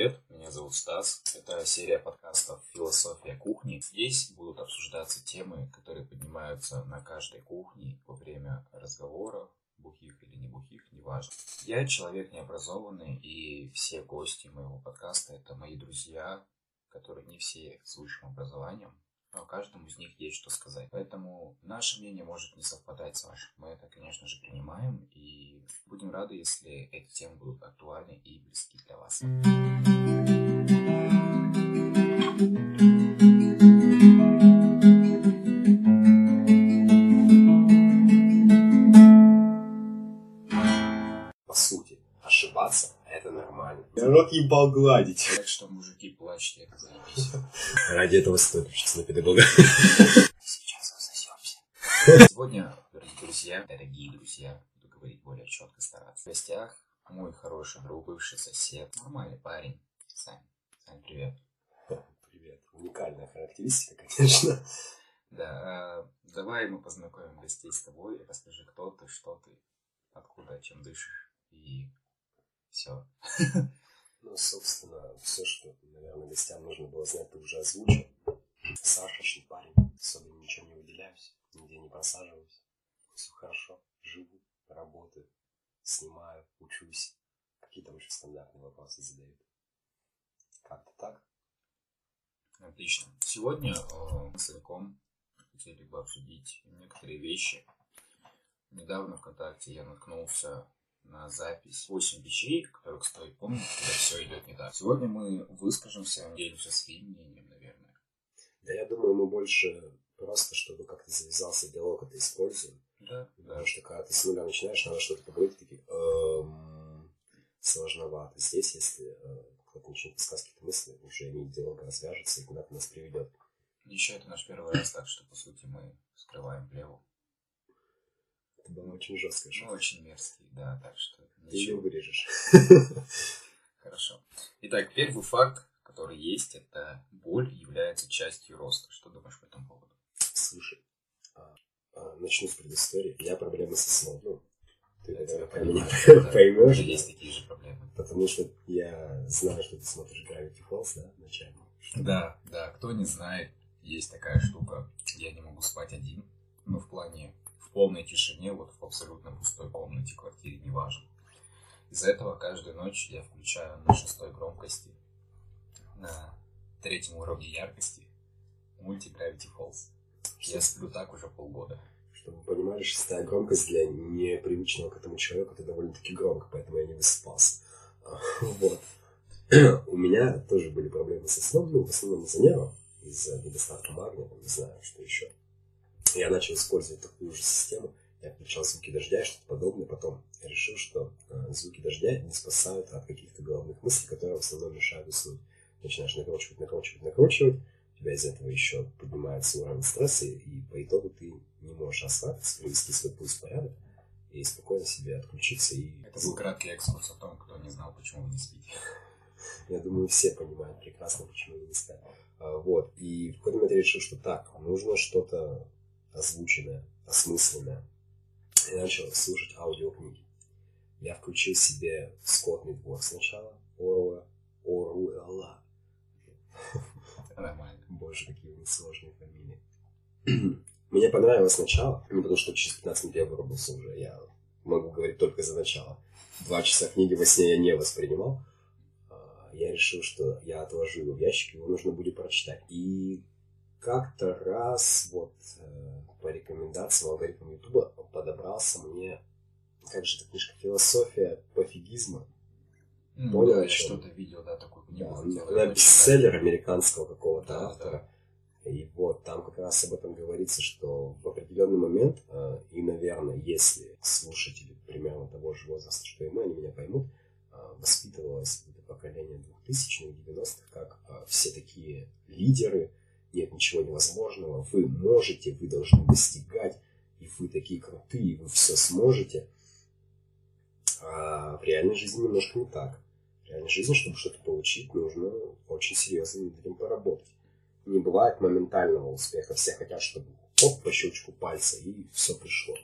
привет, меня зовут Стас. Это серия подкастов «Философия кухни». Здесь будут обсуждаться темы, которые поднимаются на каждой кухне во время разговоров, бухих или не бухих, неважно. Я человек необразованный, и все гости моего подкаста – это мои друзья, которые не все с высшим образованием, но каждому из них есть что сказать. Поэтому наше мнение может не совпадать с вашим. Мы это, конечно же, принимаем и будем рады, если эти темы будут актуальны и близки для вас. По сути, ошибаться – это нормально. Народ ебал гладить. Так что, мужики, плачьте, это заебись. Ради этого стоит учиться на педагога. Сейчас засосемся. Сегодня, дорогие друзья, дорогие друзья, буду говорить более четко, стараться. В гостях мой хороший друг, бывший сосед, нормальный парень. Сань, Сань, привет. Привет. Уникальная характеристика, конечно. Да, э, давай мы познакомим гостей с тобой. Расскажи, кто ты, что ты, откуда, чем дышишь и все. Ну, собственно, все, что, наверное, гостям нужно было знать, ты уже озвучил. Сашечный парень. Особенно ничем не выделяюсь, нигде не просаживаюсь. Все хорошо. Живу, работаю, снимаю, учусь. Какие там еще стандартные вопросы задают. Как-то так. Отлично. Сегодня э, мы с Ильком хотели бы обсудить некоторые вещи. Недавно ВКонтакте я наткнулся на запись 8 вещей, которых стоит помнить, когда все идет не так. Сегодня мы выскажемся, делимся своим мнением, наверное. Да я думаю, мы больше просто, чтобы как-то завязался диалог, это используем. Да, да. Потому что когда ты с нуля начинаешь, надо что-то поговорить, такие, эм, сложновато. Здесь, если кто-то начнет высказывать какие-то мысли, уже они диалог развяжется и куда-то нас приведет. Еще это наш первый раз, так что, по сути, мы скрываем плеву. Это было очень жестко. Ну, очень мерзкий, да, так что Ты ее ничего. вырежешь. Хорошо. Итак, первый факт, который есть, это боль является частью роста. Что думаешь по этому поводу? Слушай, а, а, начну с предыстории. Меня проблемы со сном. Ну, ты, наверное, меня Да, поймешь. есть такие же проблемы. Потому что я знаю, что ты смотришь Gravity Falls, да, вначале. Да, да, кто не знает, есть такая штука. Я не могу спать один. Ну, в плане, в полной тишине, вот в абсолютно пустой комнате, квартире, неважно. Из-за этого каждую ночь я включаю на шестой громкости, на третьем уровне яркости мультик Gravity Falls. Я сплю так уже полгода. Чтобы вы понимали, шестая громкость для непривычного к этому человеку это довольно-таки громко, поэтому я не высыпался. Вот. У меня тоже были проблемы со сном, ну, в основном из-за нервов, из-за недостатка магния, не знаю, что еще. Я начал использовать такую же систему. Я включал звуки дождя и что-то подобное. Потом решил, что э, звуки дождя не спасают от каких-то головных мыслей, которые в основном мешают уснуть. Начинаешь накручивать, накручивать, накручивать. Тебя из этого еще поднимается уровень стресса, и, по итогу ты не можешь расслабиться, привести свой пульс в порядок и спокойно себе отключиться. И Это был краткий экскурс о том, кто не знал, почему вы не спите. Я думаю, все понимают прекрасно, почему я не ставил. А, Вот. И в какой-то момент я решил, что так, нужно что-то озвученное, осмысленное. И начал слушать аудиокниги. Я включил себе «Скотный двор» сначала, Оруэлла. Оруэлла. Нормально. Боже, какие у них сложные фамилии. Мне понравилось начало, ну, потому что через 15 минут я вырубился уже. Я могу говорить только за начало. Два часа книги во сне я не воспринимал. А, Я решил, что я отложу его в ящик, его нужно будет прочитать. И как-то раз вот э, по рекомендациям алгоритма Ютуба подобрался мне, как же эта книжка, «Философия пофигизма». Ну, Понял, что-то видел, да, книгу. Да, ее бестселлер американского какого-то автора. И вот там как раз об этом говорится, что в определенный момент, э, и, наверное, если слушатели примерно того же возраста, что и мы, они меня поймут, э, воспитывалось это поколение 2000-х, 90-х, как э, все такие лидеры, нет ничего невозможного, вы можете, вы должны достигать, и вы такие крутые, вы все сможете. А в реальной жизни немножко не так. Реальной жизни, чтобы что-то получить, нужно очень серьезно над этим поработать. Не бывает моментального успеха. Все хотят, чтобы оп, по щелчку пальца, и все пришло.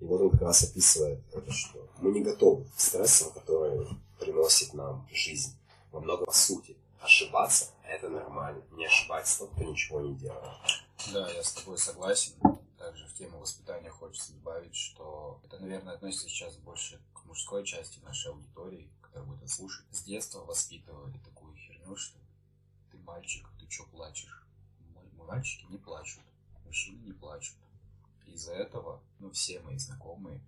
И вот он как раз описывает это, что мы не готовы к стрессам, которые приносит нам жизнь. во много по сути. Ошибаться – это нормально. Не ошибаться тот, кто ничего не делает. Да, я с тобой согласен. Также в тему воспитания хочется добавить, что это, наверное, относится сейчас больше к мужской части нашей аудитории, которая будет это слушать. С детства воспитывали такую херню, что ты мальчик, ты что плачешь? Мальчики не плачут, мужчины не плачут. Из-за этого, ну, все мои знакомые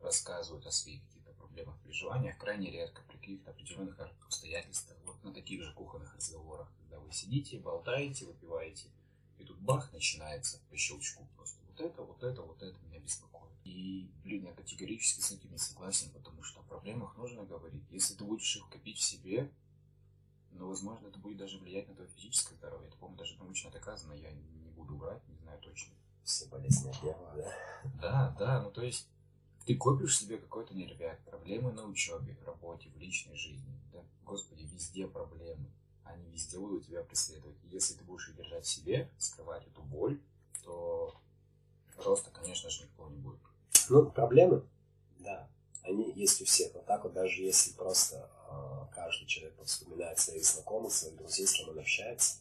рассказывают о своих каких-то проблемах, переживаниях крайне редко, при каких-то определенных обстоятельствах, вот на таких же кухонных разговорах, когда вы сидите, болтаете, выпиваете, и тут бах, начинается по щелчку просто. Вот это, вот это, вот это меня беспокоит. И, блин, я категорически с этим не согласен, потому что о проблемах нужно говорить. Если ты будешь их копить в себе, ну, возможно, это будет даже влиять на твое физическое здоровье. Это, по-моему, даже научно доказано, я не буду врать, не знаю точно. Все болезни от нерва, да? Да, да, ну то есть ты копишь себе какой-то нервяк, проблемы на учебе, работе, в личной жизни. Да, господи, везде проблемы. Они везде будут тебя преследовать. И если ты будешь их держать в себе, скрывать эту боль, то роста, конечно же, никого не будет. Ну, проблемы, да, они есть у всех. Вот так вот, даже если просто э, каждый человек вспоминает своих знакомых, своих друзей, с кем он общается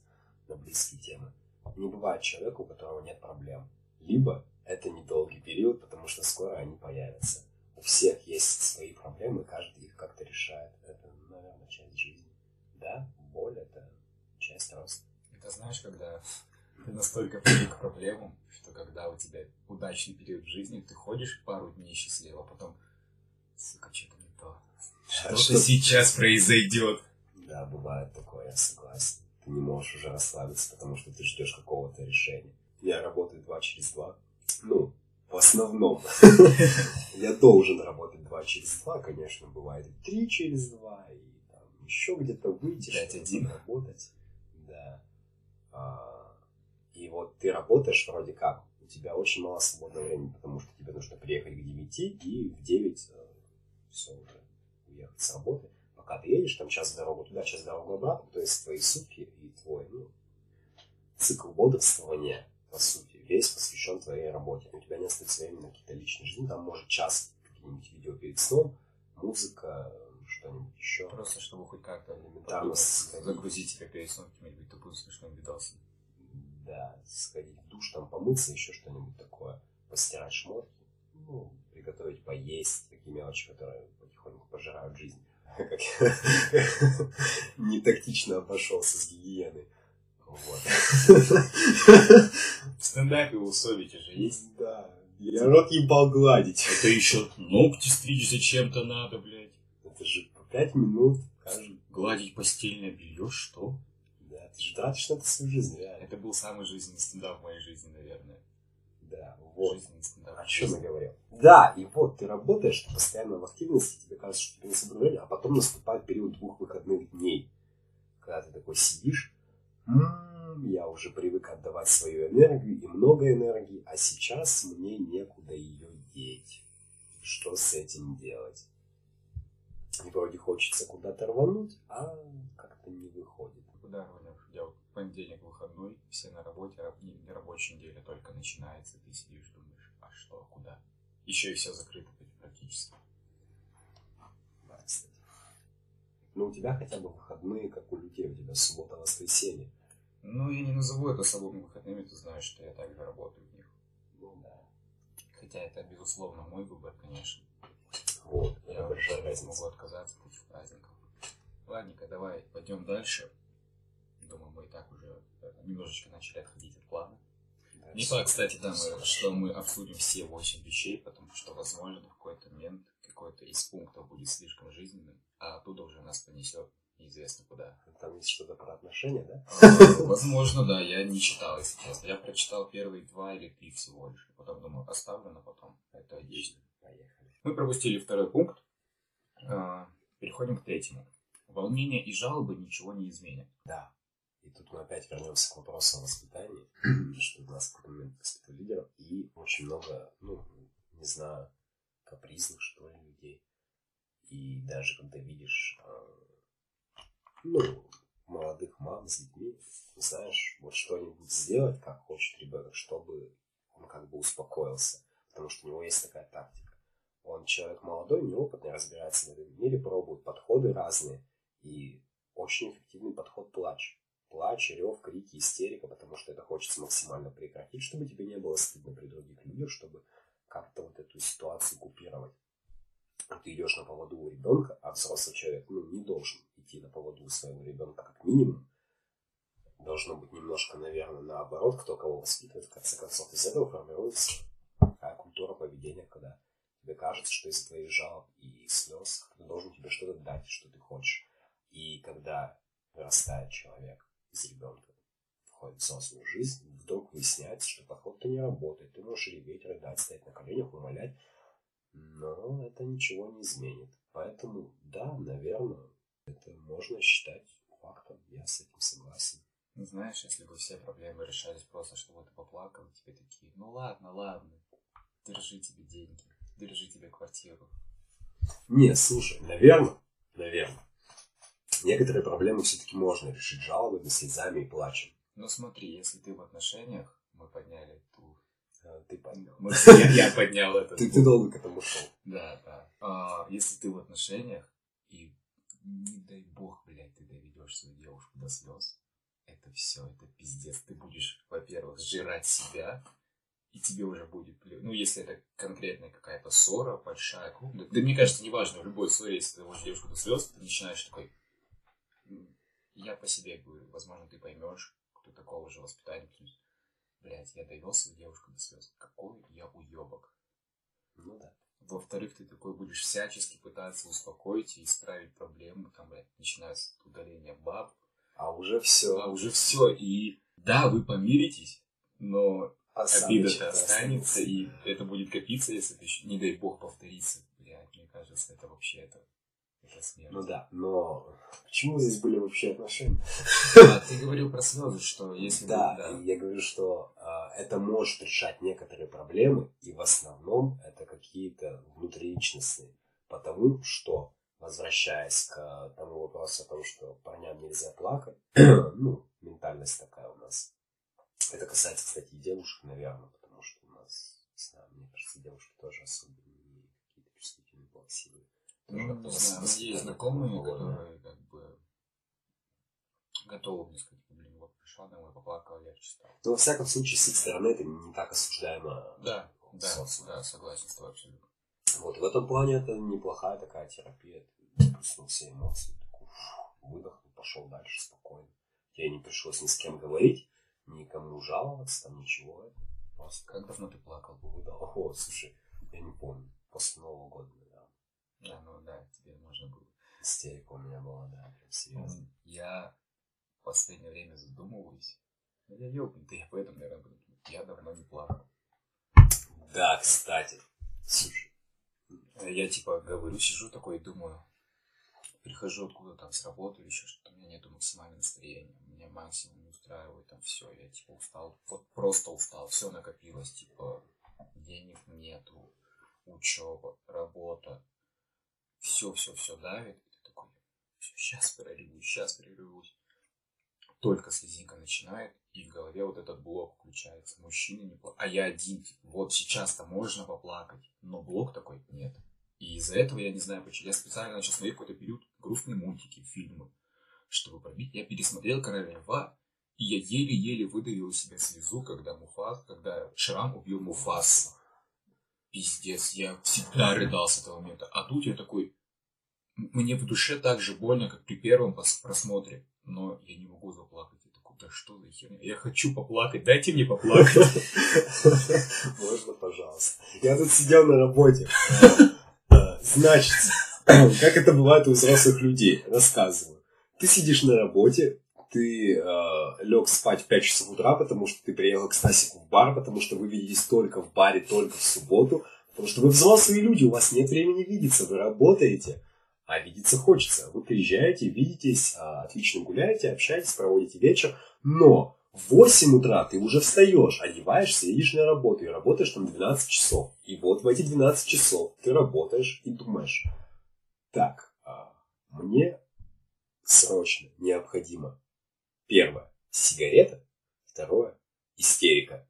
на близкие темы, не бывает человека, у которого нет проблем. Либо это недолгий период, потому что скоро они появятся. У всех есть свои проблемы, каждый их как-то решает. Это, наверное, часть жизни. Да, боль – это часть роста. Это знаешь, когда ты настолько привык к проблемам, что когда у тебя удачный период в жизни, ты ходишь пару дней счастливо, а потом, сука, что-то не то. Что-то что сейчас произойдет. Да, бывает такое, я согласен. Ты не можешь уже расслабиться, потому что ты ждешь какого-то решения. Я работаю два через два. Ну, в основном. Я должен работать два через два, конечно, бывает и три через два, и там еще где-то выйти, чтобы работать. Да. И вот ты работаешь вроде как, у тебя очень мало свободного времени, потому что тебе нужно приехать к 9 и в 9 э, все уже уехать с работы. Пока ты едешь, там час дорогу туда, час дорогу обратно, то есть твои сутки и твой ну, цикл бодрствования, по сути, весь посвящен твоей работе. У тебя не остается времени на какие-то личные жизни, там может час какие-нибудь видео перед сном, музыка, что-нибудь еще. Просто чтобы хоть как-то элементарно загрузить себя перед сном каким-нибудь тупым смешным видосом. Да, сходить в душ, там помыться, еще что-нибудь такое, постирать шмотки, ну, приготовить поесть, такие мелочи, которые потихоньку пожирают жизнь. Как не тактично обошелся с гигиеной. Вот. В стендапе у Совити же есть. Да. Я рот ебал гладить. Это еще ногти стричь зачем-то надо, блядь. Это же по пять минут. Гладить постельное белье, что? Ты же тратишь на это свою жизнь, реально. Это был самый жизненный стендап в моей жизни, наверное. Да, вот. О чем я говорил? Да, и вот ты работаешь, ты постоянно в активности, тебе кажется, что ты не соблюдение, а потом наступает период двух выходных дней, когда ты такой сидишь, я уже привык отдавать свою энергию и много энергии, а сейчас мне некуда ее деть. Что с этим делать? И вроде хочется куда-то рвануть, а как-то не выходит. Куда рванешь? Я вот понедельник выходной, все на работе, а не рабочая неделя только начинается, ты сидишь, думаешь, а что, куда? Еще и все закрыто практически. Да, кстати. Ну, у тебя хотя бы выходные, как у людей, у тебя суббота-воскресенье. Ну, я не назову это особыми выходными, ты знаешь, что я также работаю в них. Ну, да. Хотя это, безусловно, мой выбор, конечно. Вот, я уже могу отказаться от этих праздников. Ладненько, давай пойдем дальше. Думаю, мы и так уже немножечко начали отходить от плана. Да, не факт, кстати, да, мы, что мы обсудим все восемь вещей, потому что, возможно, в какой-то момент какой-то из пунктов будет слишком жизненным, а оттуда уже нас понесет неизвестно куда. Там есть что-то про отношения, да? А, возможно, да, я не читал, если честно. Я прочитал первые два или три всего лишь. Потом думаю, оставлю на потом. Это отлично. Поехали. Мы пропустили второй пункт. А, переходим к третьему. Волнение и жалобы ничего не изменят. Да. И тут мы опять вернемся к вопросу о воспитании, что у нас в какой-то момент лидеров, и очень много, ну, не знаю, капризных, что ли, людей. И даже когда видишь а, ну, молодых мам с детьми, знаешь, вот что-нибудь сделать, как хочет ребенок, чтобы он как бы успокоился. Потому что у него есть такая тактика. Он человек молодой, неопытный, разбирается в этом мире, пробует подходы разные. И очень эффективный подход плач. Плач, рев, крики, истерика, потому что это хочется максимально прекратить, чтобы тебе не было стыдно при других людях, чтобы как-то вот эту ситуацию купировать. Ты идешь на поводу у ребенка, а взрослый человек ну, не должен идти на поводу у своего ребенка как минимум. Должно быть немножко, наверное, наоборот, кто кого воспитывает. В конце концов, из этого формируется такая культура поведения, когда тебе кажется, что из-за твоих жалоб и слез кто должен тебе что-то дать, что ты хочешь. И когда вырастает человек из ребенка, входит в взрослую жизнь, вдруг выясняется, что подход-то не работает. Ты можешь реветь, рыдать, стоять на коленях, умолять, но это ничего не изменит. Поэтому, да, наверное, это можно считать фактом. Я с этим согласен. Ну, знаешь, если бы все проблемы решались просто, чтобы ты поплакал, тебе такие, ну ладно, ладно, держи тебе деньги, держи тебе квартиру. Не, слушай, наверное, наверное, некоторые проблемы все-таки можно решить жалобами, слезами и плачем. Ну смотри, если ты в отношениях, мы подняли ту... А, ты поднял. Мы, я, я поднял это. Ты, ты долго к этому шел. Да, да. А, если ты в отношениях, и не дай бог, блядь, ты доведешь свою девушку до слез, это все, это пиздец. Ты будешь, во-первых, сжирать себя, и тебе уже будет Ну, если это конкретная какая-то ссора, большая, крупная. Да мне кажется, неважно, в любой ссоре, если ты доводишь девушку до слез, ты начинаешь такой... Я по себе говорю, возможно, ты поймешь, кто такого же воспитания. Блять, я довел свою девушку до слез. Какой я уебок. Ну да. Во-вторых, ты такой будешь всячески пытаться успокоить и исправить проблемы. Там, блядь, начинается удаление баб. А уже все. А уже все. И да, вы помиритесь, но обида-то останется, и это будет копиться, если это еще, не дай бог, повторится. Блядь, мне кажется, это вообще это, это смерть. Ну да, но почему здесь были вообще отношения? А, ты говорил про слезы, что если... Да, да. я говорю, что э, это может решать некоторые проблемы, и в основном это какие-то внутриличностные. Потому что, возвращаясь к тому вопросу о том, что парням нельзя плакать, ну, ментальность такая у нас, это касается, кстати, и девушек, наверное, потому что у нас, не знаю, мне кажется, девушки тоже особо не какие-то чувствительные, плаксивые. Ну, у есть знакомые, которые как бы готовы мне сказать, блин, вот пришла домой, поплакала, легче стало. Ну, во всяком случае, с их стороны это не так осуждаемо. Да, да, да, согласен с тобой абсолютно. Вот, в этом плане это неплохая такая терапия. Ты выплеснул все эмоции, такой, выдохнул, пошел дальше спокойно. Тебе не пришлось ни с кем говорить, никому жаловаться, там ничего. Просто как давно ты плакал? Выдал. О, слушай, я не помню. После Нового года. Да, ну да, тебе можно было. Истерика у меня была, да, прям серьезно. Я в последнее время задумываюсь. Ну, я ёбнутый, я поэтому, наверное, я давно не плакал. Да, кстати. Слушай. Я типа говорю, сижу такой и думаю, прихожу откуда там с работы или еще что-то, у меня нету максимального настроения, меня максимум не устраивает, там все, я типа устал, вот просто устал, все накопилось, типа денег нету, учеба, работа, все, все, все давит, и ты такой, все, сейчас прорвусь, сейчас прервусь. Только слезинка начинает, и в голове вот этот блок включается. Мужчины не плакают. А я один, вот сейчас-то можно поплакать, но блок такой нет. И из-за этого я не знаю почему. Я специально начал смотреть какой-то период грустные мультики, фильмы, чтобы пробить. Я пересмотрел «Короля льва», и я еле-еле выдавил из себя слезу, когда Муфас, когда Шрам убил Муфас. Пиздец, я всегда рыдал с этого момента. А тут я такой, мне в душе так же больно, как при первом просмотре, но я не могу заплакать. Я такой, да что за херня? Я хочу поплакать, дайте мне поплакать. Можно, пожалуйста. Я тут сидел на работе. Значит, как это бывает у взрослых людей, рассказываю. Ты сидишь на работе, ты э, лег спать в 5 часов утра, потому что ты приехал к Стасику в бар, потому что вы видитесь только в баре, только в субботу, потому что вы взрослые люди, у вас нет времени видеться, вы работаете, а видеться хочется. Вы приезжаете, видитесь, э, отлично гуляете, общаетесь, проводите вечер, но в 8 утра ты уже встаешь, одеваешься, едешь на работу и работаешь там 12 часов. И вот в эти 12 часов ты работаешь и думаешь, так, а мне срочно необходимо первое сигарета, второе истерика.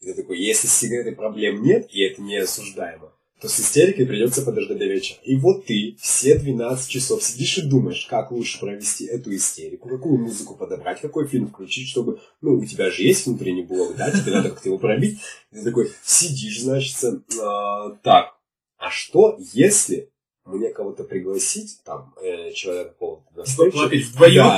И ты такой, если с сигаретой проблем нет, и это не осуждаемо, то с истерикой придется подождать до вечера. И вот ты все 12 часов сидишь и думаешь, как лучше провести эту истерику, какую музыку подобрать, какой фильм включить, чтобы, ну, у тебя же есть внутренний блок, да, тебе надо как-то его пробить. И ты такой сидишь, значит, э, так, а что, если мне кого-то пригласить, там, э, человека какого-то на встречу,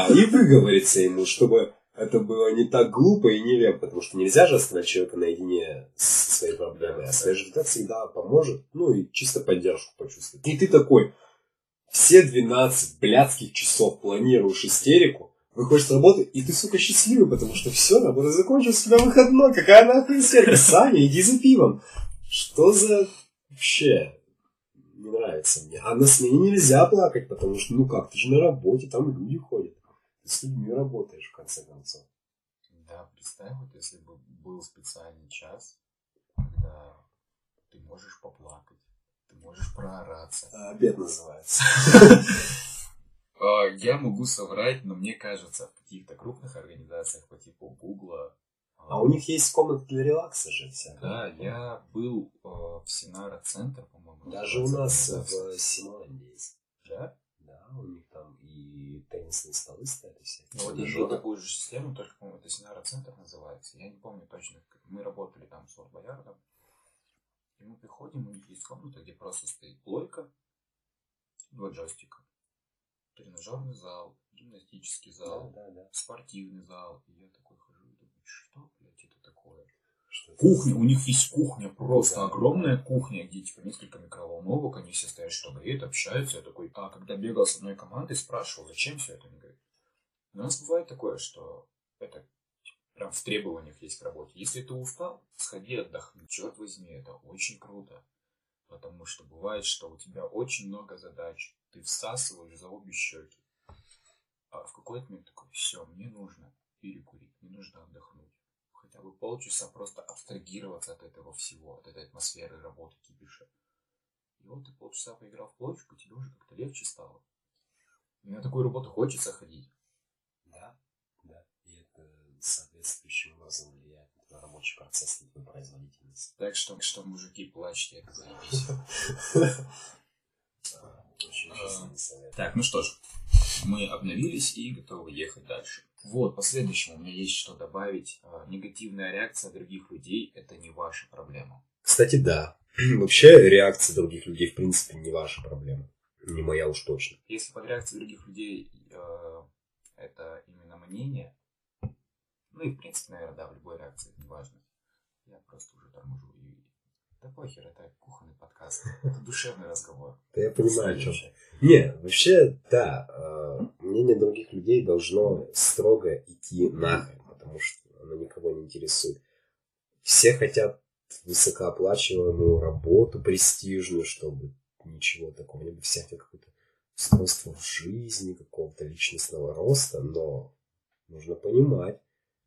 да, и выговориться ему, чтобы это было не так глупо и нелепо, потому что нельзя же оставить человека наедине со своей проблемой, а своя жена всегда поможет, ну и чисто поддержку почувствовать. И ты такой, все 12 блядских часов планируешь истерику, выходишь с работы, и ты, сука, счастливый, потому что все, работа закончилась, у тебя выходной, какая нахуй истерика, Саня, иди за пивом. Что за вообще? Не нравится мне. А на смене нельзя плакать, потому что, ну как, ты же на работе, там люди ходят. Ты с людьми работаешь, в конце концов. Да, представь, вот если бы был специальный час, когда ты можешь поплакать, ты можешь проораться. А, обед называется. А, я могу соврать, но мне кажется, в каких-то крупных организациях по типу Гугла... А у них есть комната для релакса же вся. Да, я был э, в Синара Центр, по-моему. Даже у нас в Симонде есть. Да? Да, у них там и теннисные столы стоят, и всякие. Ну, вот я видел такую же систему, только, по-моему, это Синара Центр называется. Я не помню точно. Мы работали там с Боярдом. И мы приходим, у них есть комната, где просто стоит плойка, два джойстика. Тренажерный зал, гимнастический зал, Да, да, да. спортивный зал. И я такой хожу и думаю, что, блядь, это такое? Что это Кухня, у них есть кухня, просто Да. огромная кухня, где типа несколько микроволновок, они все стоят, что греют, общаются. Я такой, а когда бегал с одной командой, спрашивал, зачем все это, они говорят. У нас бывает такое, что это прям в требованиях есть к работе. Если ты устал, сходи отдохни. Черт возьми, это очень круто. Потому что бывает, что у тебя очень много задач, ты всасываешь за обе щеки. А в какой-то момент такой, все, мне нужно перекурить, мне нужно отдохнуть. Хотя бы полчаса просто абстрагироваться от этого всего, от этой атмосферы работы кипиша. И вот ты полчаса поиграл в плочку, тебе уже как-то легче стало. И на такую работу хочется ходить. Да, да. И это соответствующим образом влияет на твой рабочий процесс, на твою производительность. Так что, что мужики, плачьте, это заебись. Очень А. Так, ну что ж, мы обновились и готовы ехать дальше. Вот, по следующему у меня есть что добавить. А, Негативная реакция других людей – это не ваша проблема. Кстати, да. Вообще реакция других людей, в принципе, не ваша проблема. Не моя уж точно. Если под реакцией других людей э, это именно мнение, ну и в принципе, наверное, да, в любой реакции это не важно. Я просто уже торможу. Да похер, это кухонный подкаст. Это душевный разговор. Да я понимаю, о чем. Следующее. Не, вообще, да, э, мнение других людей должно строго идти нахрен, потому что оно никого не интересует. Все хотят высокооплачиваемую работу, престижную, чтобы ничего такого. Все хотят какое-то устройство в жизни, какого-то личностного роста, но нужно понимать,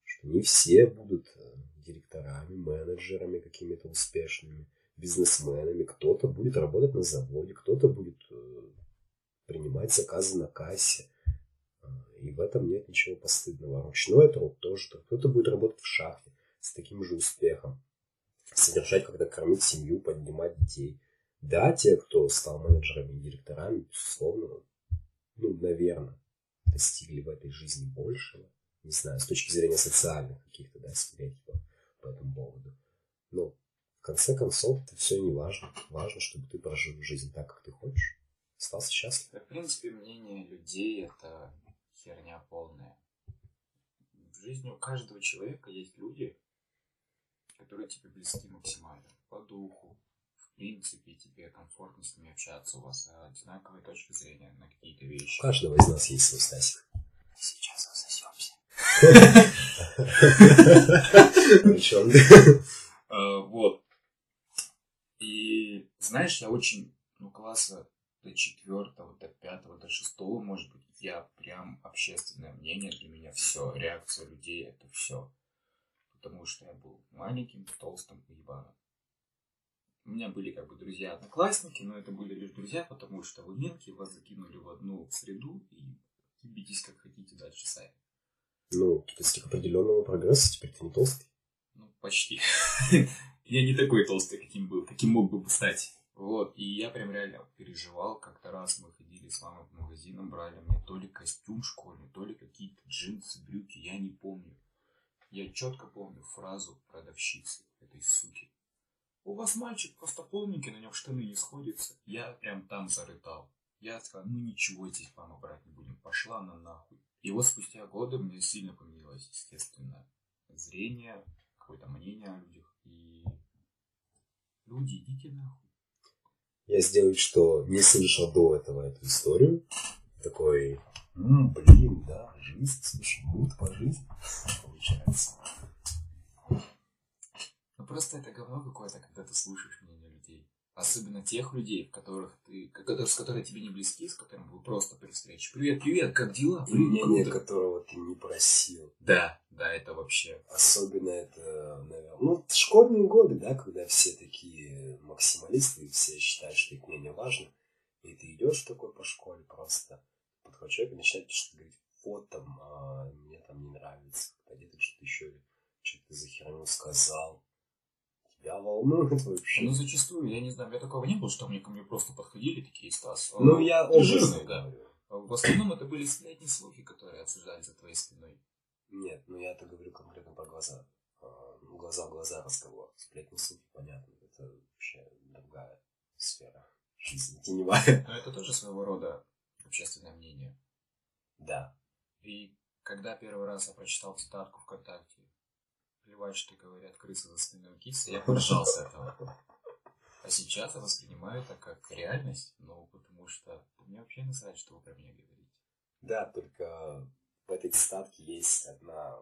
что не все будут э, директорами, менеджерами какими-то успешными, бизнесменами. Кто-то будет работать на заводе, кто-то будет э, принимать заказы на кассе. А, И в этом нет ничего постыдного. Ручной труд тоже. Кто-то будет работать в шахте с таким же успехом. Содержать, когда кормить семью, поднимать детей. Да, те, кто стал менеджерами и директорами, безусловно, ну, наверное, достигли в этой жизни большего. Не знаю, с точки зрения социальных каких-то, да, стереотипов по этому поводу. Но в конце концов, это все не важно. Важно, чтобы ты прожил жизнь так, как ты хочешь. Остался счастлив. Да, в принципе, мнение людей это херня полная. В жизни у каждого человека есть люди, которые тебе близки максимально. По духу, в принципе, тебе комфортно с ними общаться, у вас одинаковые точки зрения на какие-то У вещи. каждого из нас есть свой Стасик. Сейчас засосемся. Причем, Э, Вот. И знаешь, я очень, ну, класса до четвертого, до пятого, до шестого, может быть, я прям общественное мнение для меня все, реакция людей это все. Потому что я был маленьким, толстым и ебаным. У меня были как бы друзья-одноклассники, но это были лишь друзья, потому что вы мелкие, вас закинули в одну среду и ебитесь как хотите дальше сами. ну, ты достиг определенного прогресса, теперь ты не толстый. Ну, почти. Я не такой толстый, каким был, каким мог бы стать. Вот, и я прям реально переживал. Как-то раз мы ходили с мамой по магазинам, брали мне то ли костюм школьный, то ли какие-то джинсы, брюки, я не помню. Я четко помню фразу продавщицы этой суки. У вас мальчик просто полненький, на нем штаны не сходятся. Я прям там зарытал. Я сказал, ну ничего здесь, мама, брать не будем. Пошла на нахуй. И вот спустя годы мне сильно поменялось, естественно, зрение, какое-то мнение о людях. И люди, идите нахуй. Я сделаю, что не слышал до этого эту историю. Такой, М, блин, да, жизнь, слушай, мут по жизни получается. Ну просто это говно какое-то, когда ты слушаешь мнение. Особенно тех людей, в которых ты, с которыми тебе не близки, с которыми вы просто при встрече. Привет, привет, как дела? Блин, мнение, круто». которого ты не просил. Да, да, это вообще. Особенно это, наверное, ну, школьные годы, да, когда все такие максималисты, и все считают, что их мнение важно. И ты идешь такой по школе просто, подходит человек и начинает что-то говорить, вот там, а, мне там не нравится, когда ты что-то еще, или что ты за херню сказал. Тебя волнует вообще. Ну, зачастую, я не знаю, у меня такого не было, что мне ко мне просто подходили такие, Стас. а, Ну, я жирный, да. В основном это были сплетни слухи, которые обсуждали за твоей спиной. Нет, ну я-то говорю конкретно про глаза. А, ну, Глаза в глаза разговор. Сплетни слухи, понятно. Это вообще другая сфера жизни, теневая. Но это тоже своего рода общественное мнение. Да. И когда первый раз я прочитал цитатку ВКонтакте, плевать, что говорят крысы за спиной у кисы, я поржал с этого. А сейчас я воспринимаю это как реальность, ну, потому что мне вообще насрать, что вы про меня говорите. Да, только в этой цитатке есть одна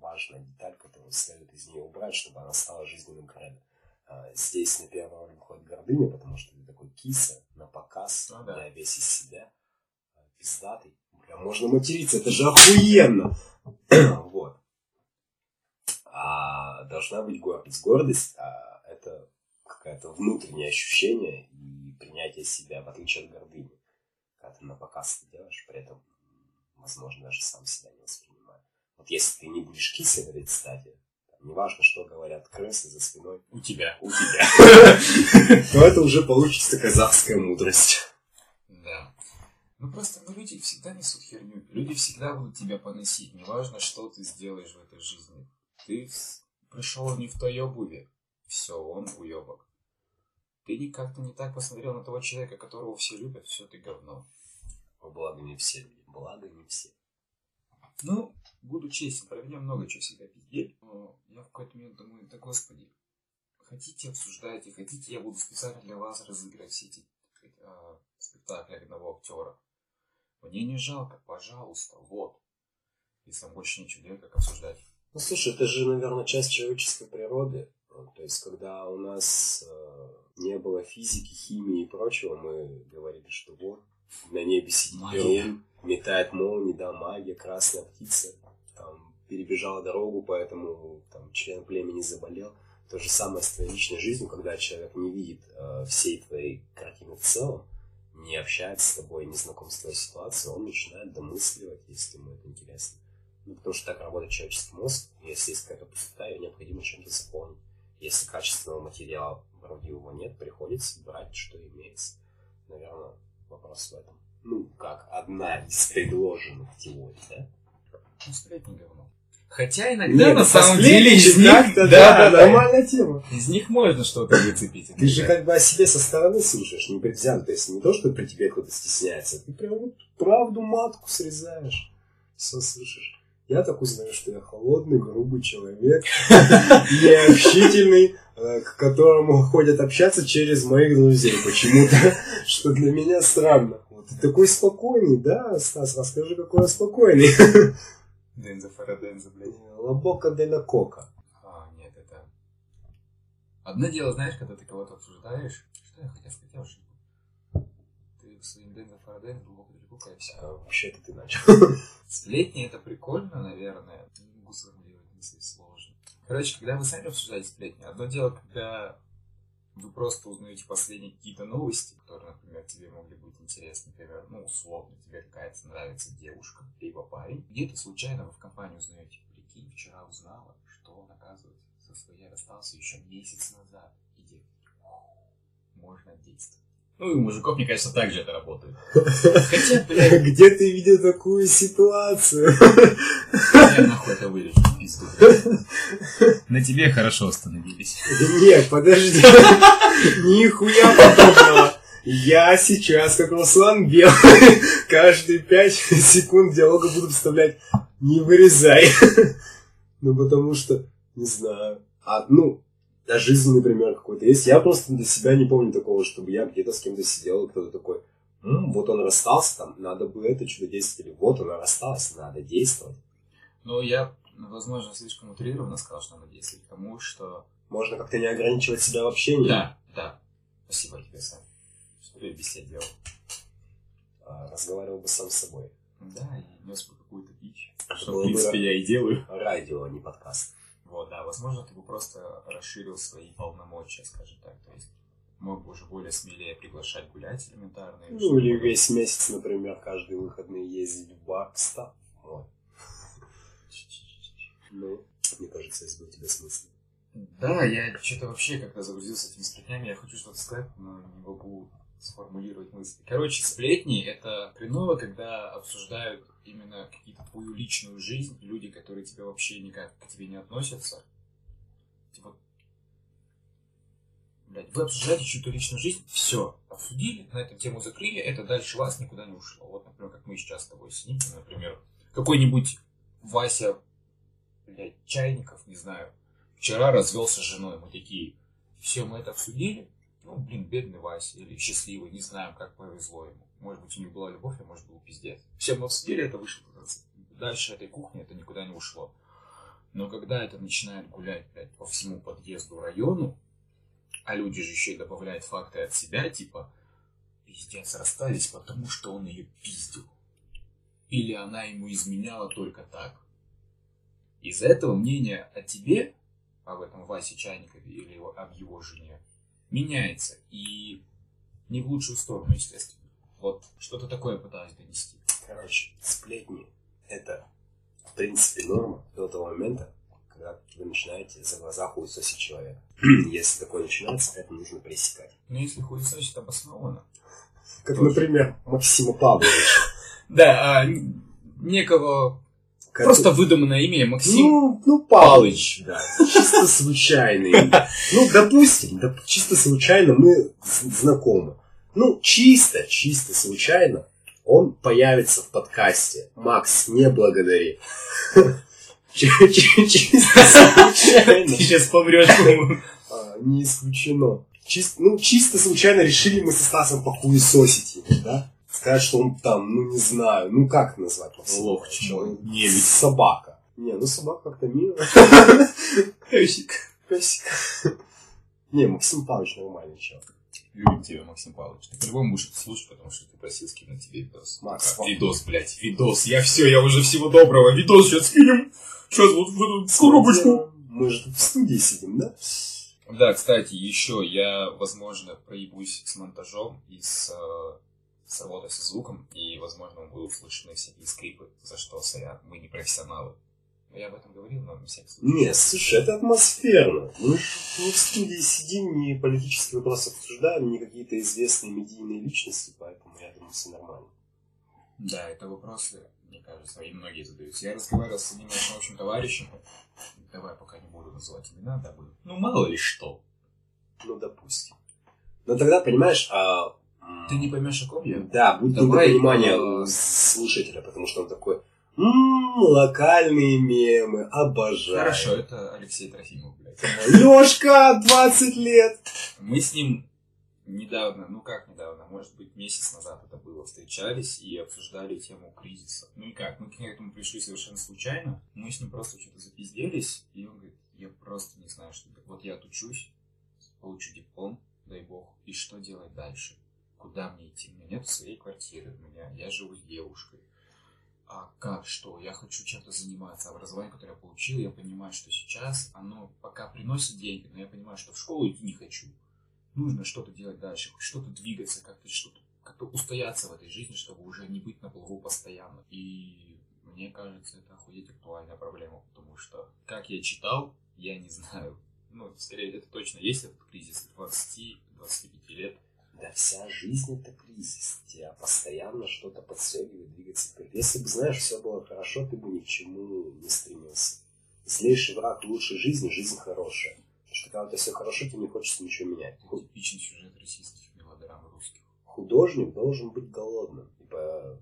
важная деталь, которую следует из нее убрать, чтобы она стала жизненным кредо. А, Здесь на первую роль выходит гордыня, потому что ты такой киса, на показ, Ну да. я весь из себя, а, пиздатый. Бля, можно материться, это же охуенно! вот. Должна быть гордость. Гордость а, это какое-то внутреннее ощущение и принятие себя, в отличие от гордыни. Когда ты на показ это делаешь, при этом, возможно, даже сам себя не воспринимая. Вот если ты не будешь кисой цитате, там, неважно, что говорят крысы за спиной У тебя. у тебя, то это уже получится казахская мудрость. Да. Ну просто ну, люди всегда несут херню. Люди всегда будут тебя поносить. Неважно, что ты сделаешь в этой жизни. Ты пришел не в той обуви. Все, он уебок. Ты не как-то не так посмотрел на того человека, которого все любят, все ты говно. Благо не все благо не все. Ну, буду честен, про меня много чего всегда пиздеть. Но я в какой-то момент думаю, да господи, хотите обсуждайте, хотите я буду специально для вас разыгрывать все эти э, спектакли одного актера. Мне не жалко, пожалуйста, вот. Если вам больше нечего делать, как обсуждать. Ну, слушай, это же, наверное, часть человеческой природы. Ну, То есть, когда у нас э, не было физики, химии и прочего, мы говорили, что вот, на небе сидит перун, метает молнии, да, магия, красная птица, там, перебежала дорогу, поэтому там, член племени заболел. То же самое с твоей личной жизнью, когда человек не видит э, всей твоей картины в целом, не общается с тобой, не знаком с твоей ситуацией, он начинает домысливать, если ему это интересно. Ну, потому что так работает человеческий мозг. Если есть какая-то пустота, ее необходимо чем-то заполнить. Если качественного материала вроде его нет, приходится брать, что имеется. Наверное, вопрос в этом. Ну, как одна из предложенных теорий, да? Ну, сплетни говно. Хотя иногда Нет, на со самом деле из них, как-то, да, да, нормальная тема. из них можно что-то выцепить. Ты же как бы о себе со стороны слушаешь, не предвзято. То есть не то, что при тебе кто-то стесняется. Ты прям вот правду матку срезаешь. Все слышишь. Я так узнаю, что я холодный, грубый человек, необщительный, э, к которому ходят общаться через моих друзей почему-то, что для меня странно. Вот ты такой спокойный, да, Стас, расскажи, какой я спокойный. Денза Фараденза, блядь. Лабока де ла кока. А, нет, это... Одно дело, знаешь, когда ты кого-то обсуждаешь, что я хотел сказать, я уже не своим Денза Фараденза глубоко далеко, все. А, Вообще-то ты начал. Сплетни это прикольно, наверное. Не могу сформулировать мысли сложно. Короче, когда вы сами обсуждаете сплетни, одно дело, когда вы просто узнаете последние какие-то новости, которые, например, тебе могли быть интересны, например, ну, условно, тебе какая-то нравится девушка, либо парень. Где-то случайно вы в компании узнаете, прикинь, вчера узнала, что он, оказывается, со своей расстался еще месяц назад. И девушка, можно действовать. Ну, и у мужиков, мне кажется, так же это работает. Хотя, блядь, Где ты видел такую ситуацию? я нахуй это вырежу, пизду. На тебе хорошо остановились. Нет, подожди. Нихуя подобного. Я сейчас, как Руслан Белый, каждые пять секунд диалога буду вставлять «не вырезай». Ну, потому что, не знаю. А, ну, а жизненный пример какой-то есть. Я просто для себя не помню такого, чтобы я где-то с кем-то сидел, и кто-то такой, «М, вот он расстался, там, надо бы это что-то действовать. Или вот она рассталась, надо действовать. Ну, я, возможно, слишком утрированно сказал, что надо действовать, потому что... Можно как-то не ограничивать себя в общении. Да, да. Спасибо тебе, Сань. Что тебя делал. А, разговаривал бы сам с собой. Да, и нес бы какую-то дичь. Что, было в бы принципе, я и делаю. Радио, а не подкаст. Вот, да, возможно, ты бы просто расширил свои полномочия, скажем так. То есть мог бы уже более смелее приглашать гулять элементарно. Ну, или было- весь месяц, например, каждые выходные ездить в бар. Кстати, вот. Ну, мне кажется, есть бы у тебя смысл. Да, я что-то вообще как-то загрузился этими сплетнями. Я хочу что-то сказать, но не могу сформулировать мысли. Короче, сплетни — это хреново, когда обсуждают именно какие-то твою личную жизнь, люди, которые тебя вообще никак к тебе не относятся. Типа, блядь, вы обсуждаете чью-то личную жизнь, все, обсудили, на эту тему закрыли, это дальше вас никуда не ушло. Вот, например, как мы сейчас с тобой сидим, например, какой-нибудь Вася, блядь, Чайников, не знаю, вчера развелся с женой, мы такие, все, мы это обсудили, ну, блин, бедный Вася, или счастливый, не знаем, как повезло ему. Может быть, у них была любовь, а может, был пиздец. Все мы обсудили, это вышло. Дальше этой кухни это никуда не ушло. Но когда это начинает гулять, блядь, по всему подъезду, району, а люди же еще и добавляют факты от себя, типа, пиздец, расстались, потому что он ее пиздил. Или она ему изменяла только так. Из-за этого мнение о тебе, об этом Васе Чайникове или об его жене, меняется. И не в лучшую сторону, естественно. Вот что-то такое пытаюсь донести. Короче, сплетни – это, в принципе, норма до того момента, когда вы начинаете за глаза хуесосить человека. Если такое начинается, это нужно пресекать. Но если хуесосить обоснованно. Как, Тоже. например, Максима Павловича. Да, а, некого который- просто выдуманное имя Максим. Ну, ну, Павлович, да. Чисто случайный. Ну, допустим, доп- чисто случайно мы знакомы. Ну, чисто, чисто случайно он появится в подкасте. Макс, не благодари. Чи- чи- Чисто случайно. сейчас помрешь. А, Не исключено. Чис- ну, чисто случайно решили мы со Стасом похуесосить его, да? Сказать, что он там, ну не знаю, ну как назвать Максима Лох, чмо, Он немец. Собака. Не, ну собака как-то мило. Песик. Песик. Не, Максим Павлович нормальный человек. Любим тебя, Максим Павлович. Ты по-любому будешь это слушать, потому что ты просил скинуть тебе видос. Макс, А, видос, блядь, видос. Я все, я уже всего доброго. Видос сейчас скинем. Сейчас вот в эту коробочку. Мы же в студии сидим, да? Да, кстати, еще я, возможно, проебусь с монтажом и с, э, с работой со звуком, и, возможно, будут слышны всякие скрипы, за что сорян, мы не профессионалы. Но я об этом говорил, но на всякий случай. Не, слушай, это атмосферно. Мы ж не в студии сидим, не политические вопросы обсуждаем, не какие-то известные медийные личности, поэтому я думаю, все нормально. Да, это вопросы, мне кажется, и многие задаются. Я разговаривал с одним нашим общим товарищем, давай пока не буду называть имена, дабы... Ну, мало ли что. Ну, допустим. Но тогда, понимаешь, а, Ты не поймешь, о ком я? Да, будет Давай, недопонимание э, у слушателя, потому что он такой, «М, локальные мемы, обожаю. Хорошо, это Алексей Трофимов, блядь. Лешка, 20 лет. Мы с ним недавно, ну как недавно, может быть месяц назад это было, встречались и обсуждали тему кризиса. Ну и как, мы к этому пришли совершенно случайно. Мы с ним просто что-то запизделись, и он говорит, я просто не знаю, что делать. Вот я отучусь, получу диплом, дай бог, и что делать дальше? Куда мне идти? У меня нет своей квартиры, у меня, я живу с девушкой. А как, что? Я хочу чем-то заниматься. Образование, которое я получил, я понимаю, что сейчас оно пока приносит деньги, но я понимаю, что в школу идти не хочу нужно что-то делать дальше, что-то двигаться, как-то что-то, как-то устояться в этой жизни, чтобы уже не быть на плаву постоянно. И мне кажется, это охуеть актуальная проблема, потому что, как я читал, я не знаю, ну, скорее, это точно есть этот кризис 20-25 лет. Да вся жизнь это кризис. Тебя постоянно что-то подстегивает двигаться вперед. Если бы, знаешь, все было хорошо, ты бы ни к чему не стремился. Злейший враг лучшей жизни – жизнь хорошая. Потому что когда у тебя все хорошо, тебе не хочется ничего менять. Типичный сюжет российских мелодрам русских. Художник должен быть голодным. Ибо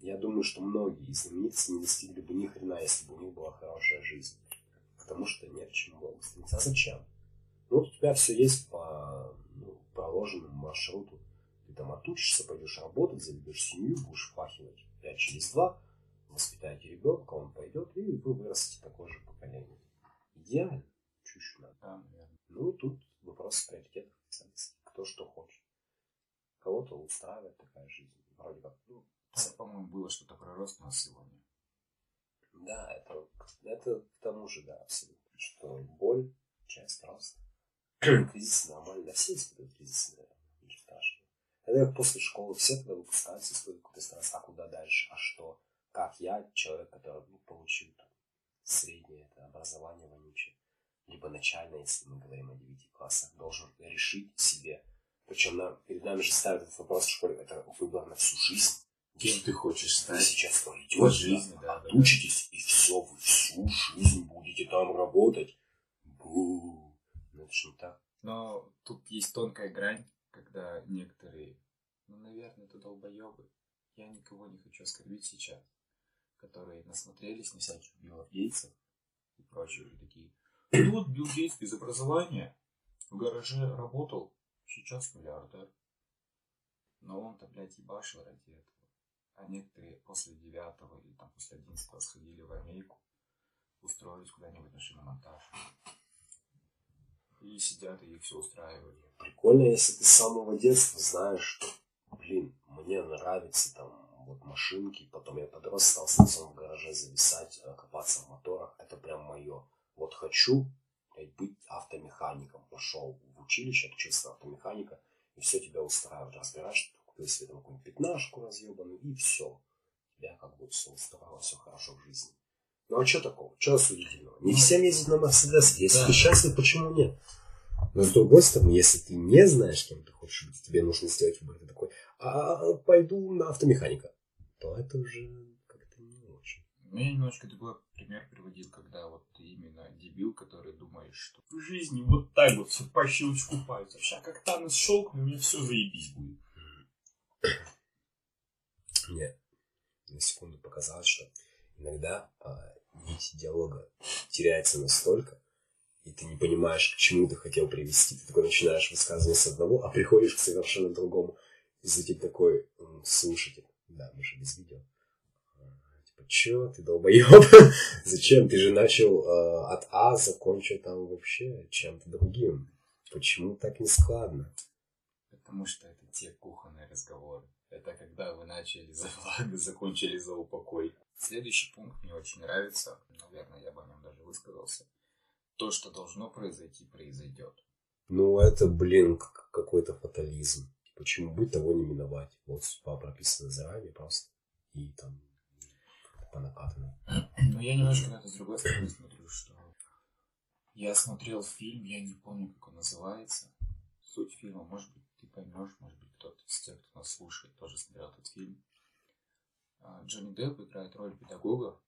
я думаю, что многие знаменитости не достигли бы ни хрена, если бы у них была хорошая жизнь. Потому что нет к чему было бы стремиться. А зачем? Ну, вот у тебя все есть по проложенному маршруту. Ты там отучишься, пойдешь работать, заведешь семью, будешь впахивать 5 через 2, воспитаете ребенка, он пойдет, и вы вырастете такое же поколение. Идеально. Чуть-чуть надо. Да, наверное. Ну, тут вопрос приоритетов ценностей. Кто что хочет. Кого-то устраивает такая жизнь. Вроде как, ну, Там, по-моему, было что-то про рост у нас сегодня. да, это, это к тому же, да, абсолютно. Что боль, часть роста. Кризис нормально. Да, все испытывают кризис, наверное. Ничего страшного. Когда после школы все тогда выпускаются, испытывают какой-то стресс. А куда дальше? А что? Как я, человек, который ну, получил там, среднее это, образование вонючее, либо начальное, если мы говорим о 9 классах, должен решить себе. Причем нам, перед нами же ставят этот вопрос в школе, это выбор на всю жизнь. Кем ты хочешь Вы стать? сейчас По пойдете, жизни, да, да, да. отучитесь, и все, вы всю жизнь будете там работать. Бу. Не так. Но тут есть тонкая грань, когда некоторые, ну, наверное, это долбоебы, я никого не хочу оскорбить сейчас, которые насмотрелись на всяких Гейтсов и прочих, и такие, ну вот Билл Гейтс без образования в гараже работал, сейчас миллиардер. Но он-то, блядь, ебашил ради этого. А некоторые после девятого или там после одиннадцатого сходили в Америку, устроились куда-нибудь на шиномонтаж. И сидят, и все устраивает. Прикольно, если ты с самого детства знаешь, что, блин, мне нравится там вот машинки, потом я подрос, стал с отцом в гараже зависать, э, копаться в моторах, это прям мое. Вот хочу блядь, быть автомехаником. Пошел в училище, отучился автомеханика, и все тебя устраивает. Разбираешь, купил себе там какую-нибудь пятнашку разъебанную, и все. Тебя как бы все устроило, все хорошо в жизни. Ну а что такого? Что осудительного? Не всем ездить на Мерседес. Если Да. ты счастлив, почему нет? Но с другой стороны, если ты не знаешь, кем ты хочешь быть, тебе нужно сделать выбор, ты такой, а пойду на автомеханика, то это уже как-то не очень. Ну, я немножко другой пример приводил, когда вот ты именно дебил, который думаешь, что в жизни вот так вот все по щелчку пальцев. Сейчас как Танос щелкну, у меня все заебись будет. Мне на секунду показалось, что иногда а, нить диалога теряется настолько, и ты не понимаешь, к чему ты хотел привести. Ты такой начинаешь высказывать с одного, а приходишь к совершенно другому. И затем такой м, слушатель. Да, мы же без видео. А, Типа, чё, ты долбоёб? Зачем? Ты же начал э, от А, закончил там вообще чем-то другим. Почему так нескладно? Потому что это те кухонные разговоры. Это когда вы начали за флаг, закончили за упокой. Следующий пункт мне очень нравится. Наверное, я бы о нем даже высказался. То, что должно произойти, произойдет. Ну, это, блин, какой-то фатализм. Почему быть, того не миновать. Вот судьба прописана заранее просто. И там по накатанной. Но я немножко на это с другой стороны смотрю, что я смотрел фильм, я не помню, как он называется. Суть фильма, может быть, ты поймешь, может быть, кто-то из тех, кто нас слушает, тоже смотрел этот фильм. А, Джонни Депп играет роль педагога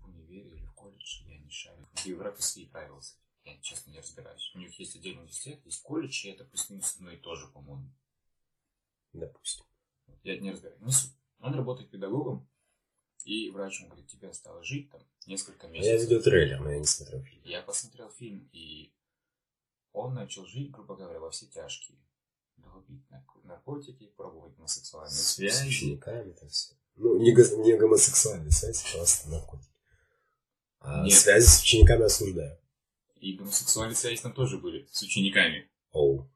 в универе или в колледже, я не шарю. В Европе свои правила, я честно не разбираюсь. У них есть отдельный университет, есть колледж, и это плюс-минус одно и то же, по-моему. Допустим. Я не разбираюсь. Не суть. Он работает педагогом, и врач ему говорит, тебе осталось жить там несколько Я месяцев. видел трейлер, но я не смотрел фильм. Я посмотрел фильм, и он начал жить, грубо говоря, во все тяжкие. Долбить нар- наркотики, пробовать гомосексуальные С, с связи. учениками там все. Ну, не, го- не гомосексуальные связи, просто наркотики. А Нет. связи с учениками осуждаю. И гомосексуальные связи там тоже были, с учениками. Оу.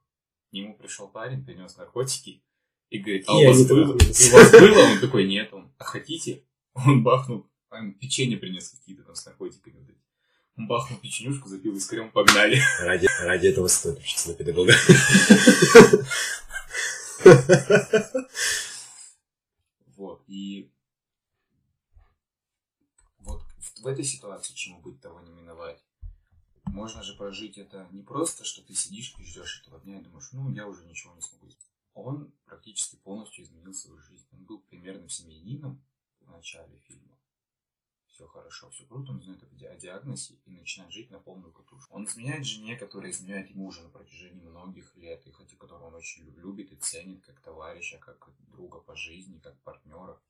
К нему пришел парень, принес наркотики, и говорит, а И у вас было? у вас было? Он такой, нет. Он, а хотите? Он бахнул, а печенье принес какие-то там с наркотиками. Бахнул печенюшку, запил искрем, погнали. Ради, ради этого стоит учиться на педагога. Вот, и вот в, в этой ситуации, чему быть, того не миновать, можно же прожить это не просто, что ты сидишь и ждешь этого дня и думаешь, ну, я уже ничего не смогу сделать. Он практически полностью изменил свою жизнь. Он был примерным семьянином в начале фильма. Все хорошо, все круто, он знает о диагнозе и начинает жить на полную катушку. Он изменяет жене, которая изменяет мужа на протяжении многих лет, и хотя которого он очень любит и ценит как товарища, как друга по жизни, как партнера.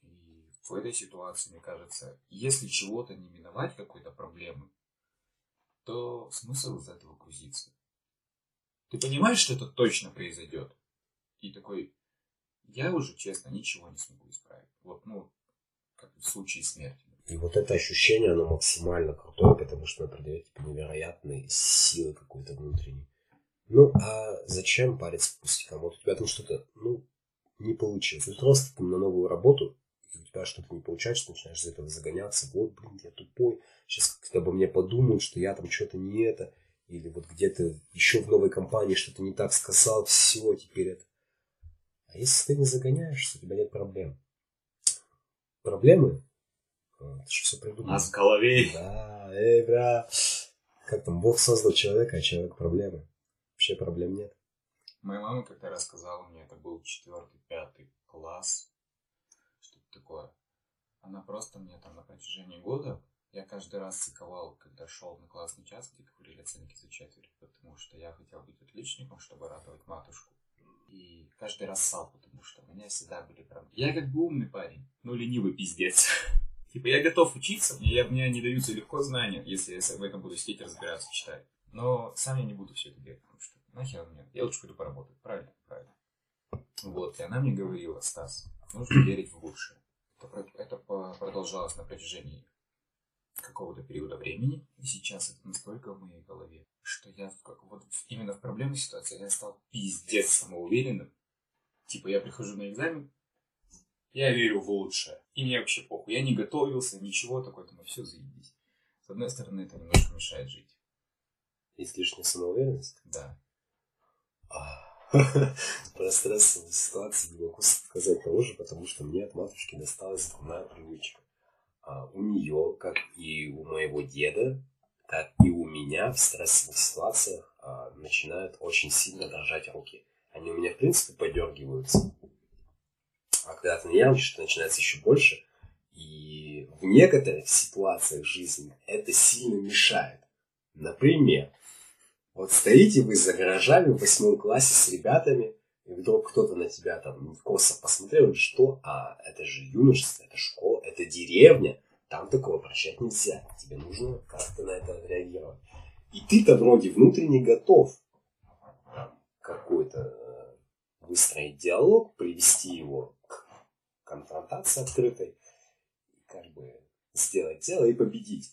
И в этой ситуации, мне кажется, если чего-то не миновать, какой-то проблемы, то смысл из этого грузиться? Ты понимаешь, что это точно произойдет? И такой, я уже, честно, ничего не смогу исправить. Вот, ну, как в случае смерти. И вот это ощущение, оно максимально крутое, потому что оно придает тебе невероятной силы какой-то внутренней. Ну, а зачем париться по пустякам? Вот у тебя там что-то, ну, не получилось. Ты просто там на новую работу, и у тебя что-то не получается, начинаешь из этого загоняться. Вот, блин, я тупой, сейчас как-то обо мне подумают, что я там что-то не это, или вот где-то еще в новой компании что-то не так сказал, все, теперь это. А если ты не загоняешься, у тебя нет проблем. Проблемы? А, ты же все придумал. Нас в голове. Да, эй, бра. Как там, Бог создал человека, а человек проблемы. Вообще проблем нет. Моя мама как-то рассказала мне, это был четвертый, пятый класс, что-то такое. Она просто мне там на протяжении года я каждый раз циковал, когда шел на классный час, где говорили оценки за четверть, потому что я хотел быть отличником, чтобы радовать матушку. И каждый раз ссал, потому что у меня всегда были проблемы. Я как бы умный парень, но ленивый пиздец. Типа я готов учиться, мне, я, мне не даются легко знания, если я в этом буду сидеть, разбираться, читать. Но сам я не буду все это делать, потому что нахер мне, я лучше пойду поработать. Правильно, правильно. Вот, и она мне говорила, Стас, нужно верить в лучшее. Это, это продолжалось на протяжении какого-то периода времени, и сейчас это настолько голове, что я в, как, вот именно в проблемной ситуации я стал пиздец самоуверенным. Типа я прихожу на экзамен, я верю в лучшее. И мне вообще похуй. Я не готовился, ничего такое, там все заебись. С одной стороны, это немножко мешает жить. Есть лишняя самоуверенность? Да. Про стрессовые ситуации не могу сказать того же, потому что мне от матушки досталась дурная привычка. А, у нее, как и у моего деда, как и у меня в стрессовых ситуациях а, начинают очень сильно дрожать руки. Они у меня, в принципе, подергиваются. А когда ты нервничаешь, это начинается еще больше. И в некоторых ситуациях жизни это сильно мешает. Например, вот стоите вы за гаражами в восьмом классе с ребятами, и вдруг кто-то на тебя там косо посмотрел, что, а это же юношество, это школа, это деревня, там такого прощать нельзя, тебе нужно как-то на это реагировать. И ты-то вроде внутренне готов какой-то э, выстроить диалог, привести его к конфронтации открытой, как бы сделать дело и победить.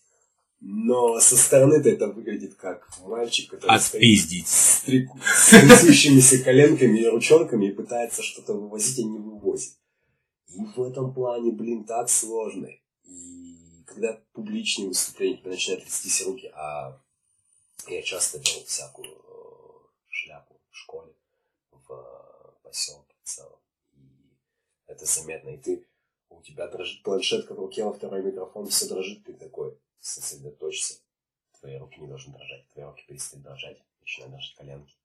Но со стороны-то это выглядит как мальчик, который Отпиздить. стоит с, трясущимися коленками и ручонками и пытается что-то вывозить, а не вывозит. И в этом плане, блин, так сложно. И когда публичные выступления тебе начинают трястись руки, а я часто делал всякую э, шляпу в школе, в э, поселке в целом. И это заметно. И ты, у тебя дрожит планшетка в руке, во второй микрофон, все дрожит, ты такой, сосредоточься. Твои руки не должны дрожать. Твои руки перестают дрожать. Начинают дрожать коленки.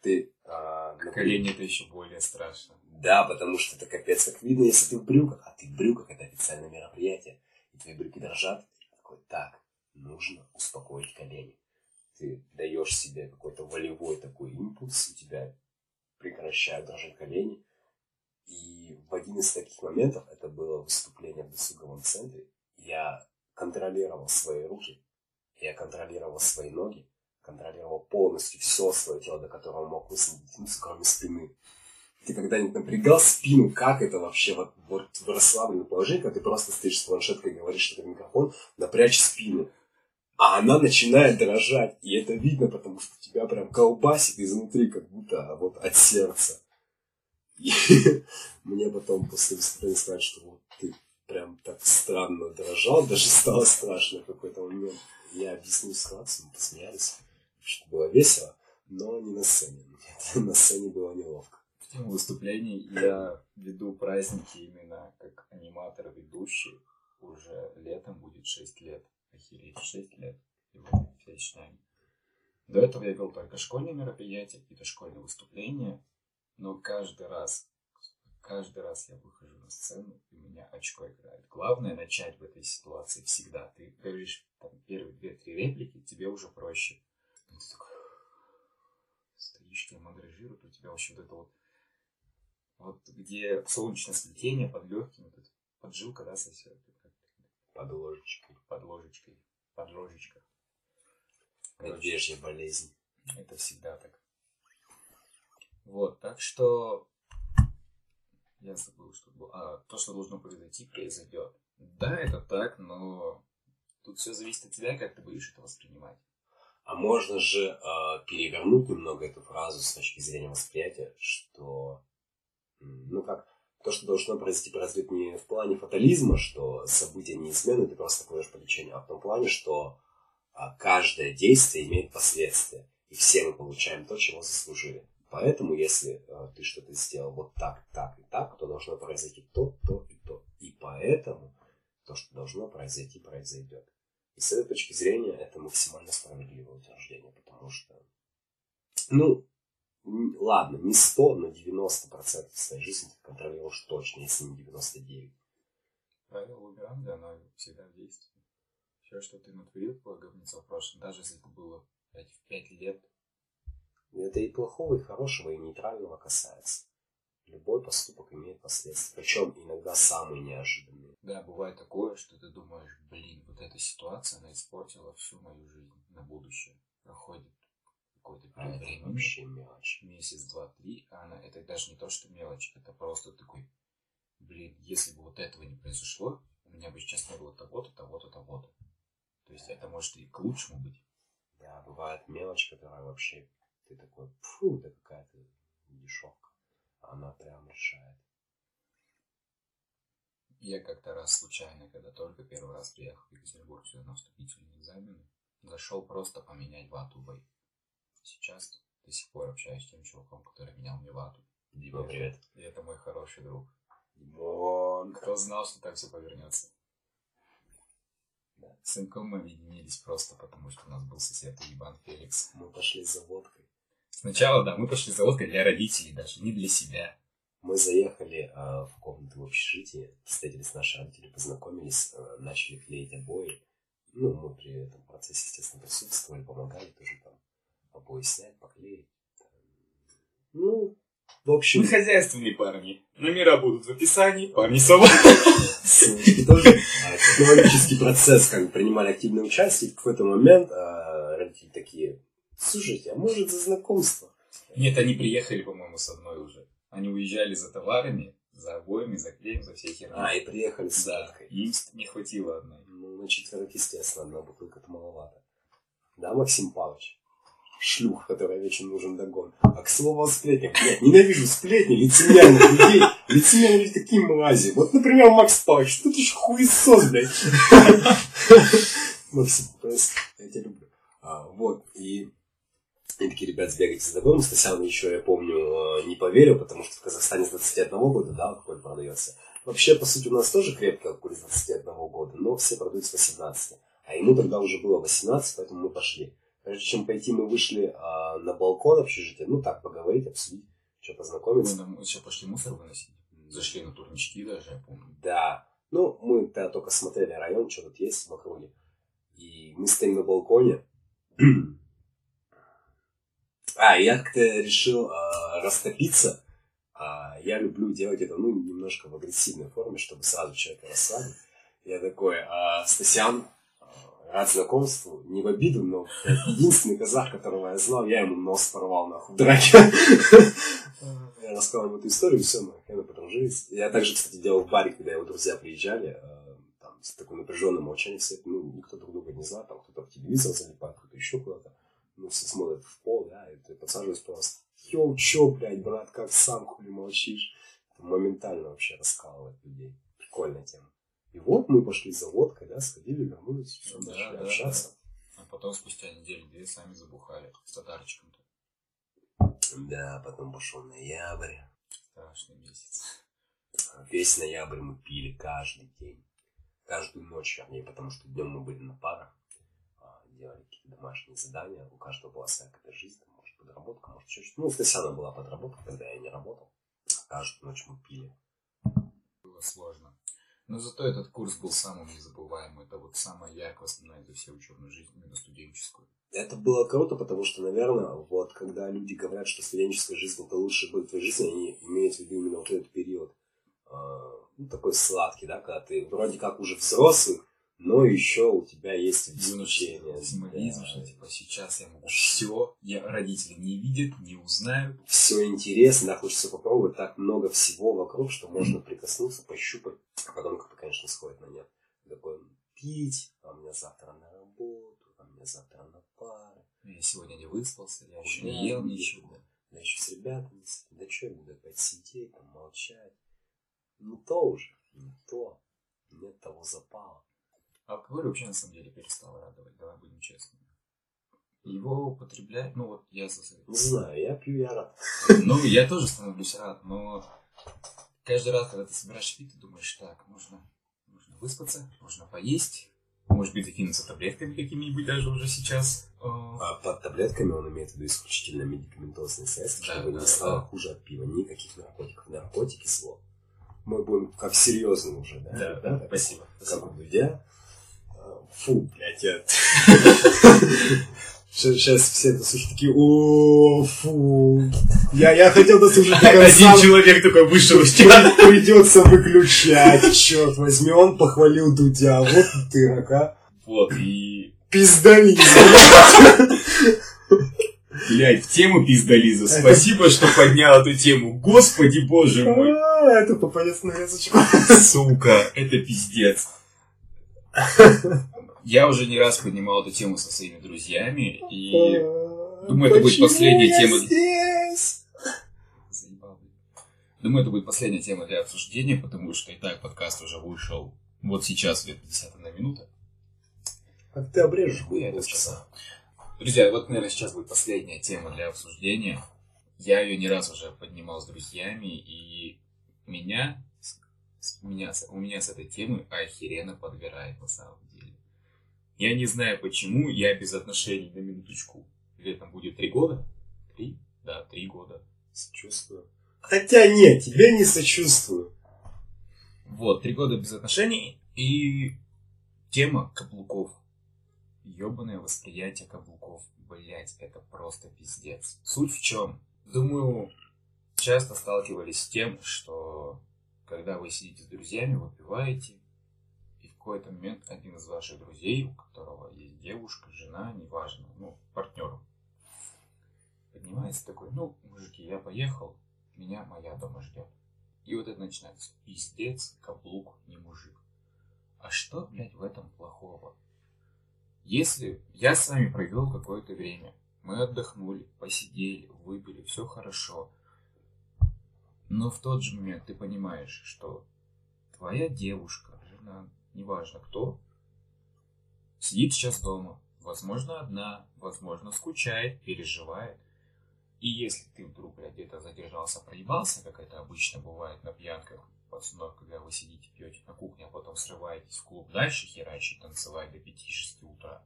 Ты... А, например, Колени это еще более страшно. Да, потому что это капец как видно, если ты в брюках. А ты в брюках, это официальное мероприятие. И твои брюки дрожат. Такой, так, нужно успокоить колени. Ты даешь себе какой-то волевой такой импульс, у тебя прекращают дрожать колени. И в один из таких моментов, это было выступление в досуговом центре, я контролировал свои руки, я контролировал свои ноги, контролировал полностью все свое тело, до которого мог высвободиться, кроме спины. Ты когда-нибудь напрягал спину, как это вообще вот, вот в расслабленном положении, когда ты просто стоишь с планшеткой и говоришь что-то в микрофон, напрячь спину. А она начинает дрожать, и это видно, потому что тебя прям колбасит изнутри, как будто вот от сердца. И мне потом после выступления сказали, что вот ты прям так странно дрожал, даже стало страшно в какой-то момент. Я объяснил ситуацию, мы посмеялись, что было весело, но не на сцене. Нет, на сцене было неловко. Выступлений я веду праздники именно как аниматор ведущий. Уже летом будет 6 лет. Охереть, 6 лет. его феечнями. До этого я вел только школьные мероприятия, какие-то школьные выступления, но каждый раз, каждый раз я выхожу на сцену, и у меня очко играет. Главное начать в этой ситуации всегда. Ты говоришь там, первые две-три реплики, тебе уже проще. И ты такой, стоишь, тебя мандражируют, у тебя вообще вот это вот, вот где солнечное сплетение под легким, вот поджилка, да, сосет. Под ложечкой. Под ложечкой. Под ложечкой. Медвежья болезнь. Это всегда так. Вот, так что я забыл, что было. А, то, что должно произойти, произойдет. Да, это так, но тут все зависит от тебя, как ты будешь это воспринимать. А можно же э, перевернуть немного эту фразу с точки зрения восприятия, что, ну как, то, что должно произойти, произойдет не в плане фатализма, что события неизменны, ты просто пойдешь по течению, а в том плане, что а, каждое действие имеет последствия, и все мы получаем то, чего заслужили. Поэтому, если а, ты что-то сделал вот так, так и так, то должно произойти то, то и то. И поэтому то, что должно произойти, произойдет. И с этой точки зрения это максимально справедливое утверждение, потому что, ну, ладно, не 100, но 90% своей жизни ты контролируешь точно, если не 99. Правило Лабиранга, оно всегда в действии. Все, что ты натворил говнецо в прошлом, даже если это было 5, в 5 лет. Это и плохого, и хорошего, и нейтрального касается. Любой поступок имеет последствия, причем иногда самые неожиданные. Да, бывает такое, что ты думаешь, блин, вот эта ситуация, она испортила всю мою жизнь на будущее. Проходит какой-то а времени. вообще мелочь. Месяц, два, три, а она, это даже не то, что мелочь, это просто такой, блин, если бы вот этого не произошло, у меня бы сейчас не было того-то, того-то, того-то. То есть это может и к лучшему быть. Да, бывает мелочь, которая вообще, ты такой, фу, это какая-то дешевка. Она прям решает. Я как-то раз случайно, когда только первый раз приехал в Екатеринбург сюда на вступительные экзамены, зашел просто поменять вату в Сейчас до сих пор общаюсь с тем чуваком, который менял мне вату. Дима, привет. И это мой хороший друг. Димон. Кто знал, что так все повернется? Да. С Инком мы объединились просто потому, что у нас был сосед Иван Феликс. Мы пошли за водкой. Сначала, да, мы пошли за водкой для родителей даже, не для себя. Мы заехали э, в комнату в общежитии, встретились наши родители, познакомились, э, начали клеить обои. Ну, мы при этом процессе, естественно, присутствовали, помогали тоже там обои снять, поклеить. Ну, в общем... Мы хозяйственные парни. Номера будут в описании. Парни сова. Тоже технологический процесс, как бы принимали активное участие. В какой-то момент а, родители такие, слушайте, а может за знакомство? Нет, они приехали, по-моему, с одной уже. Они уезжали за товарами, за обоями, за клеем, за всей херней. А, и приехали с Да, им не хватило одной. Ну, на четверых, естественно, одна бутылка-то маловато. Да, Максим Павлович? Шлюх, которая вечно нужен догон. А к слову о сплетнях. Нет, ненавижу сплетни, лицемерных людей. Лицемерные такие мрази. Вот, например, Макс Павлович. Тут еще хуесос, блядь. Максим, я тебя люблю. А, вот, и и такие, ребят, сбегайте за догоном. Стасян еще, я помню, э, не поверил, потому что в Казахстане с 21 года, да, алкоголь продается. Вообще, по сути, у нас тоже крепкий алкоголь с 21 года, но все продают с 18. А ему тогда уже было 18, поэтому мы пошли. Прежде чем пойти, мы вышли а, на балкон общежития, ну так, поговорить, обсудить, что познакомиться. Мы еще пошли мусор выносить. Зашли на турнички даже, я помню. Да. Ну, мы тогда только смотрели район, что тут есть в округе. И мы стоим на балконе. а, я как-то решил а, растопиться. А, я люблю делать это, ну, немножко в агрессивной форме, чтобы сразу человека расслабить. Я такой, а, Стасян, рад знакомству, не в обиду, но единственный казах, которого я знал, я ему нос порвал нахуй в драке. Я рассказал ему эту историю, все, мы хрена подружились. Я также, кстати, делал в баре, когда его друзья приезжали, э, там, с такой напряженным молчанием все, ну, никто друг друга не знал, там, кто-то в телевизор залипает, кто-то еще куда-то, ну, все смотрят в пол, да, и ты подсаживаешься просто, йоу, чё, блядь, брат, как сам хули молчишь? Это моментально вообще раскалывает людей. Прикольная тема. И вот мы пошли за водкой, да, сходили, вернулись, все, да, начали да, общаться. Да. А потом спустя неделю-две сами забухали с татарчиком-то. Да, потом пошел ноябрь. Страшный месяц. Весь ноябрь мы пили каждый день. Каждую ночь, вернее, потому что днем мы были на парах. А, делали домашние задания, у каждого была своя какая-то жизнь, там, может, подработка, может, еще что-то. Ну, в Тесяна была подработка, когда я не работал. Каждую ночь мы пили. Было сложно. Но зато этот курс был самым незабываемым. Это вот самая яркая основная за всю учебную жизнь, именно студенческую. Это было круто, потому что, наверное, вот когда люди говорят, что студенческая жизнь это лучший год твоей жизни, они имеют в виду именно вот этот период э, ну, такой сладкий, да, когда ты вроде как уже взрослый, но еще у тебя есть обеспечение. Символизм, да. что типа сейчас я могу все, я родители не видят, не узнают. Все интересно, да, хочется попробовать так много всего вокруг, что можно прикоснуться, пощупать, а потом как-то, конечно, сходит на нет. Такой пить, а у меня завтра на работу, а у меня завтра на пары. Я сегодня не выспался, я еще не ел ничего. Да. Я еще с ребятами, да что я буду опять сидеть, там, молчать. Не то уже, не то. Нет того запала. Алкоголь вообще на самом деле перестал радовать, давай будем честными. Его употреблять, ну вот я за Не знаю, я пью, я рад. Ну, я тоже становлюсь рад, но каждый раз, когда ты собираешь пить, ты думаешь, так, выспаться, нужно поесть, может быть, закинуться таблетками какими-нибудь даже уже сейчас. А под таблетками он имеет в виду исключительно медикаментозные средства, да, чтобы да, не стало да. хуже от пива. Никаких наркотиков. Наркотики зло. Мы будем как серьезно уже, да? Да, да, спасибо. Как спасибо. у Дудя. Фу, блядь, я... Сейчас все это слушают такие, о, фу. Я, я хотел дослушать до конца. Один человек такой вышел из. Придется выключать, черт возьми. Он похвалил Дудя. Вот ты, а. Вот, и... Пиздализм. Блять, в тему пиздализа. Спасибо, что поднял эту тему. Господи боже мой. А, это попадет на язычок. Сука, это пиздец. Я уже не раз поднимал эту тему со своими друзьями, и думаю, это будет последняя тема. Здесь? Думаю, это будет последняя тема для обсуждения, потому что и так подкаст уже вышел вот сейчас, где-то 50 на минута. Как ты обрежешь хуя это часа. Друзья, вот, наверное, сейчас будет последняя тема для обсуждения. Я ее не раз уже поднимал с друзьями, и меня, меня, у меня с этой темы охеренно подбирает на самом деле. Я не знаю почему, я без отношений на минуточку. Летом будет три года? Три? Да, три года. Сочувствую. Хотя нет, тебе не сочувствую. Вот, три года без отношений и тема каблуков. Ёбаное восприятие каблуков. Блять, это просто пиздец. Суть в чем? Думаю, часто сталкивались с тем, что когда вы сидите с друзьями, выпиваете, какой-то момент один из ваших друзей, у которого есть девушка, жена, неважно, ну, партнер, поднимается такой, ну, мужики, я поехал, меня моя дома ждет. И вот это начинается. Пиздец, каблук, не мужик. А что, блядь, в этом плохого? Если я с вами провел какое-то время, мы отдохнули, посидели, выпили, все хорошо. Но в тот же момент ты понимаешь, что твоя девушка, жена, неважно кто, сидит сейчас дома, возможно, одна, возможно, скучает, переживает. И если ты вдруг где-то задержался, проебался, как это обычно бывает на пьянках, пацанов, когда вы сидите, пьете на кухне, а потом срываетесь в клуб дальше херачить, танцевать до 5-6 утра,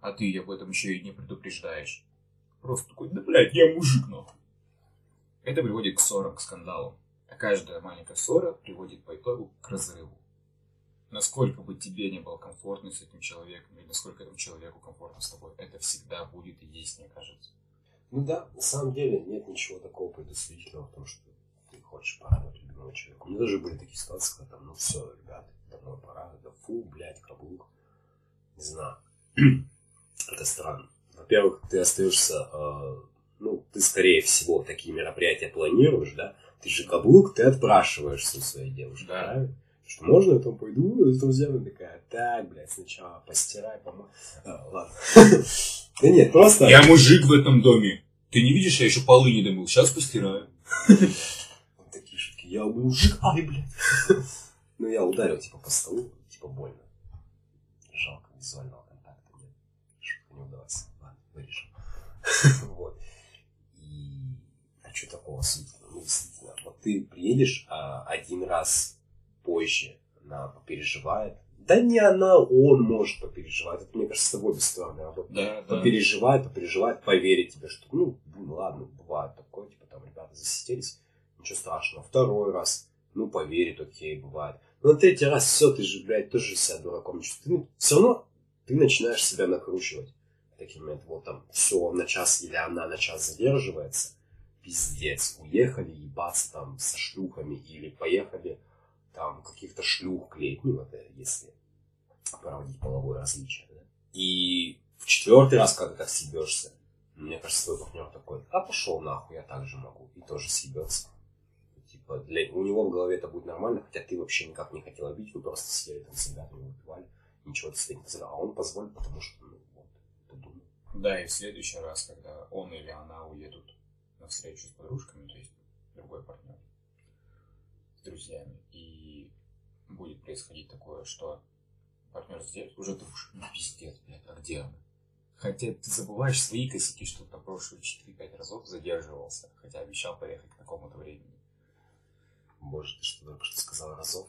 а ты об этом еще и не предупреждаешь. Просто такой, да блядь, я мужик, нахуй. Это приводит к ссорам, к скандалам. А каждая маленькая ссора приводит по итогу к разрыву насколько бы тебе не было комфортно с этим человеком, или насколько этому человеку комфортно с тобой, это всегда будет и есть, мне кажется. Ну да, на самом деле нет ничего такого предосудительного в том, что ты хочешь порадовать любимого человека. У меня даже были такие ситуации, когда там, ну все, ребята, домой пора, да фу, блядь, каблук. Не знаю. это странно. Во-первых, ты остаешься, э, ну, ты скорее всего такие мероприятия планируешь, да? Ты же каблук, ты отпрашиваешься у своей девушки, да. правильно? Что можно, я там пойду с друзьями такая, так, блядь, сначала постирай, помой. А, ладно. Да нет, просто... Я мужик в этом доме. Ты не видишь, я еще полы не домыл, сейчас постираю. Вот такие шутки. Я мужик, ай, блядь. Ну, я ударил, типа, по столу, типа, больно. Жалко, визуального контакта нет. Шутка не удалась. Ладно, вырежем. Вот. И... А что такого? Ну, действительно, вот ты приедешь а, один раз позже она переживает. Да не она, он может попереживать. Это, мне кажется, с тобой без стороны работает. Да, да. Попереживает, попереживает, поверить тебе, что, ну, ладно, бывает такое, типа, там, ребята засиделись, ничего страшного. Второй раз, ну, поверит, окей, бывает. Но на третий раз все, ты же, блядь, тоже себя дураком чувствуешь. Ты, все равно ты начинаешь себя накручивать. В такие моменты, вот там, все, на час или она на час задерживается, пиздец, уехали ебаться там со шлюхами или поехали там каких-то шлюх клеить, ну, это если проводить половое различие, да? И в четвертый раз, когда так съебешься, мне кажется, твой партнер такой, а пошел нахуй, я так же могу, и тоже съебется. Типа, для, у него в голове это будет нормально, хотя ты вообще никак не хотел обидеть, вы просто сидели там с ребятами, выпивали, ничего ты не позволял, а он позволит, потому что, ну, вот, ты думал. Да, и в следующий раз, когда он или она уедут на встречу с подружками, то есть другой партнер, друзьями, и будет происходить такое, что партнер сделает, уже думаешь, ну пиздец, блядь, а где она? Хотя ты забываешь свои косяки, что ты прошлые 4-5 разов задерживался, хотя обещал поехать к такому-то времени. Боже, ты что только что сказал, Разов?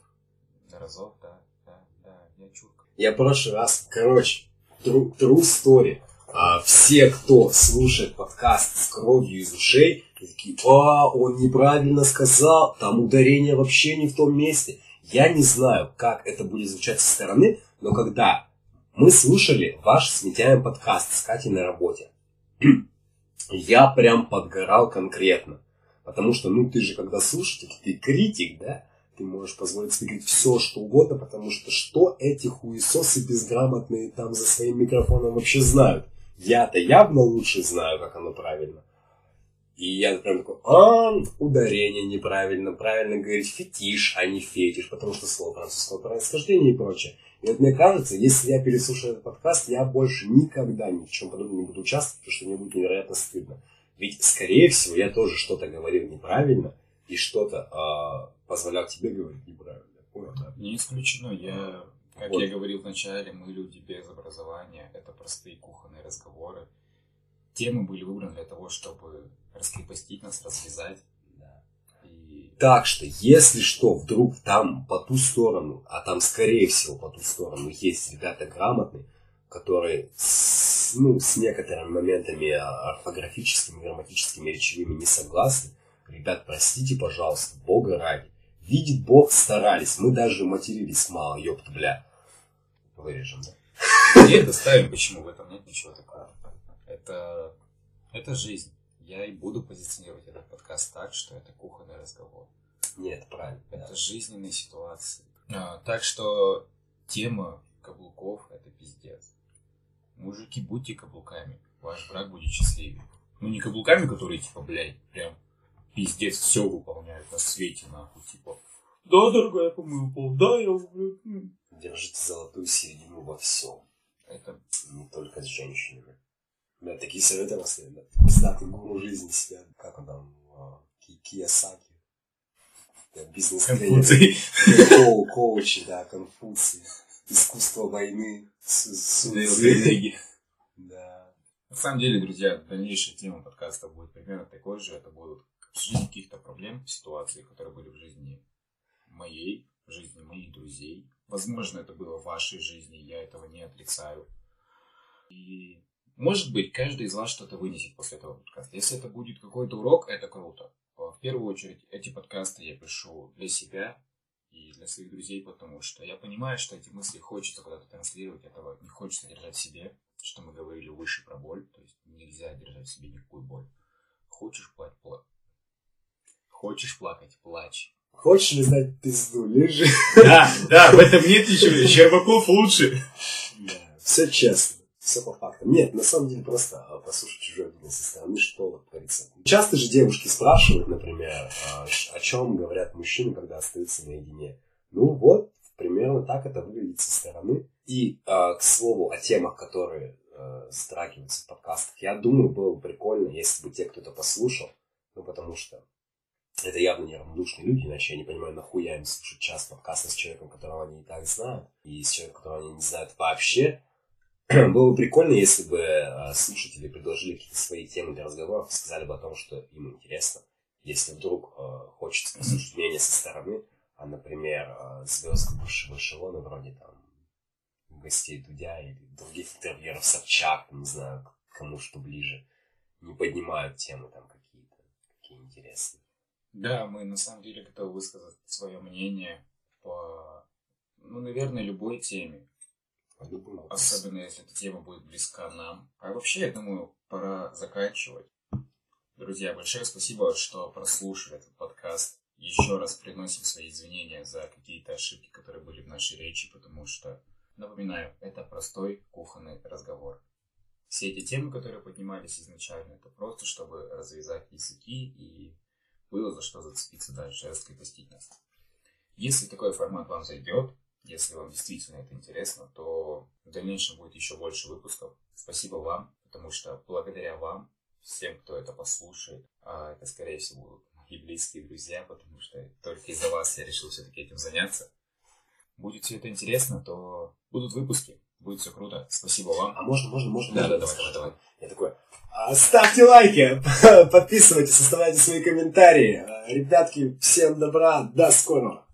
Разов, да, да, да, я чурка. Я прошлый раз, короче, true, true story. А, все, кто слушает подкаст с кровью из ушей, такие, а, он неправильно сказал, там ударение вообще не в том месте. Я не знаю, как это будет звучать со стороны, но когда мы слушали ваш с Митяем подкаст с Катей на работе, я прям подгорал конкретно. Потому что, ну, ты же когда слушатель, ты критик, да? Ты можешь позволить себе говорить все, что угодно, потому что что эти хуесосы безграмотные там за своим микрофоном вообще знают? Я-то явно лучше знаю, как оно правильно. И я прям такой, а, ударение неправильно, правильно говорить фетиш, а не фетиш, потому что слово французского происхождения и прочее. И вот мне кажется, если я переслушаю этот подкаст, я больше никогда ни в чем подобном не буду участвовать, потому что мне будет невероятно стыдно. Ведь, скорее всего, я тоже что-то говорил неправильно и что-то э, позволял тебе говорить неправильно. Понял, да? Не исключено. Я, как Вот. я говорил вначале, мы люди без образования. Это простые кухонные разговоры. Темы были выбраны для того, чтобы раскрепостить нас, развязать. Да. И Так что, если что, вдруг там по ту сторону, а там, скорее всего, по ту сторону есть ребята грамотные, которые с, ну, с некоторыми моментами орфографическими, грамматическими, речевыми не согласны, ребят, простите, пожалуйста, бога ради. Видит Бог, старались. Мы даже матерились мало, ёпта, бля. Вырежем, да? Нет, доставим, почему в этом нет ничего такого. Это, это жизнь. Я и буду позиционировать этот подкаст так, что это кухонный разговор. Нет, правильно. да. Это жизненные ситуации. А, так что тема каблуков – это пиздец. Мужики, будьте каблуками. Ваш брак будет счастливее. Ну, не каблуками, которые, типа, блядь, прям пиздец все выполняют на свете, нахуй. Типа, да, дорогая, я помыл пол, да, я, блядь, м». Держите золотую середину во всем. Это Не только с женщинами. Да, такие советы наследуют. Пиздатый гуру жизни сидят. Как он там? а, Ки- Киясаки. Бизнес-тренер. Коучи, да, Конфуций. Искусство войны. Цзы. Да. На самом деле, друзья, дальнейшая тема подкаста будет примерно такой же. Это будут обсуждение каких-то проблем, ситуаций, которые были в жизни моей, в жизни моих друзей. Возможно, это было в вашей жизни, я этого не отрицаю. И, может быть, каждый из вас что-то вынесет после этого подкаста. Если это будет какой-то урок, это круто. А В первую очередь, эти подкасты я пишу для себя и для своих друзей, потому что я понимаю, что эти мысли хочется куда-то транслировать, этого не хочется держать в себе, что мы говорили выше про боль, то есть нельзя держать в себе никакую боль. Хочешь плакать, плачь. Хочешь плакать, плачь. Хочешь ли знать пизду? Лежи. Да, да, в этом нет ничего. Щербаков лучше. Все честно. Все по фактам. Нет, на самом деле просто а, послушать чужое мнение со стороны, что вот творится. Часто же девушки спрашивают, например, а, о чем говорят мужчины, когда остаются наедине. Ну вот, примерно так это выглядит со стороны. И, а, к слову, о темах, которые а, затрагиваются в подкастах, я думаю, было бы прикольно, если бы те, кто это послушал, ну потому что это явно неравнодушные люди, иначе я не понимаю, нахуя им слушать час подкаста с человеком, которого они и так знают, и с человеком, которого они не знают вообще. Было бы прикольно, если бы э, слушатели предложили какие-то свои темы для разговоров, сказали бы о том, что им интересно. Если вдруг э, хочется послушать мнение со стороны, а, например, э, звезды высшего эшелона, вроде там гостей Дудя или других интервьюеров Собчак, не знаю, кому что ближе, не поднимают темы там какие-то, какие интересные. Да, мы на самом деле готовы высказать свое мнение по, ну, наверное, любой теме. Особенно если эта тема будет близка нам. А вообще, я думаю, пора заканчивать. Друзья, большое спасибо, что прослушали этот подкаст. Еще раз приносим свои извинения за какие-то ошибки, которые были в нашей речи, потому что, напоминаю, это простой кухонный разговор. Все эти темы, которые поднимались изначально, это просто, чтобы развязать языки и было за что зацепиться дальше, раскрепостить нас. Если такой формат вам зайдет, если вам действительно это интересно, то в дальнейшем будет еще больше выпусков. Спасибо вам, потому что благодаря вам, всем, кто это послушает, а это, скорее всего, будут мои близкие друзья, потому что только из-за вас я решил все-таки этим заняться. Будет все это интересно, то будут выпуски, будет все круто. Спасибо вам. А можно, можно, можно? Да, можно, да, давай, давай, давай. Я такой, «А, ставьте лайки, подписывайтесь, оставляйте свои комментарии. Ребятки, всем добра, до скорого.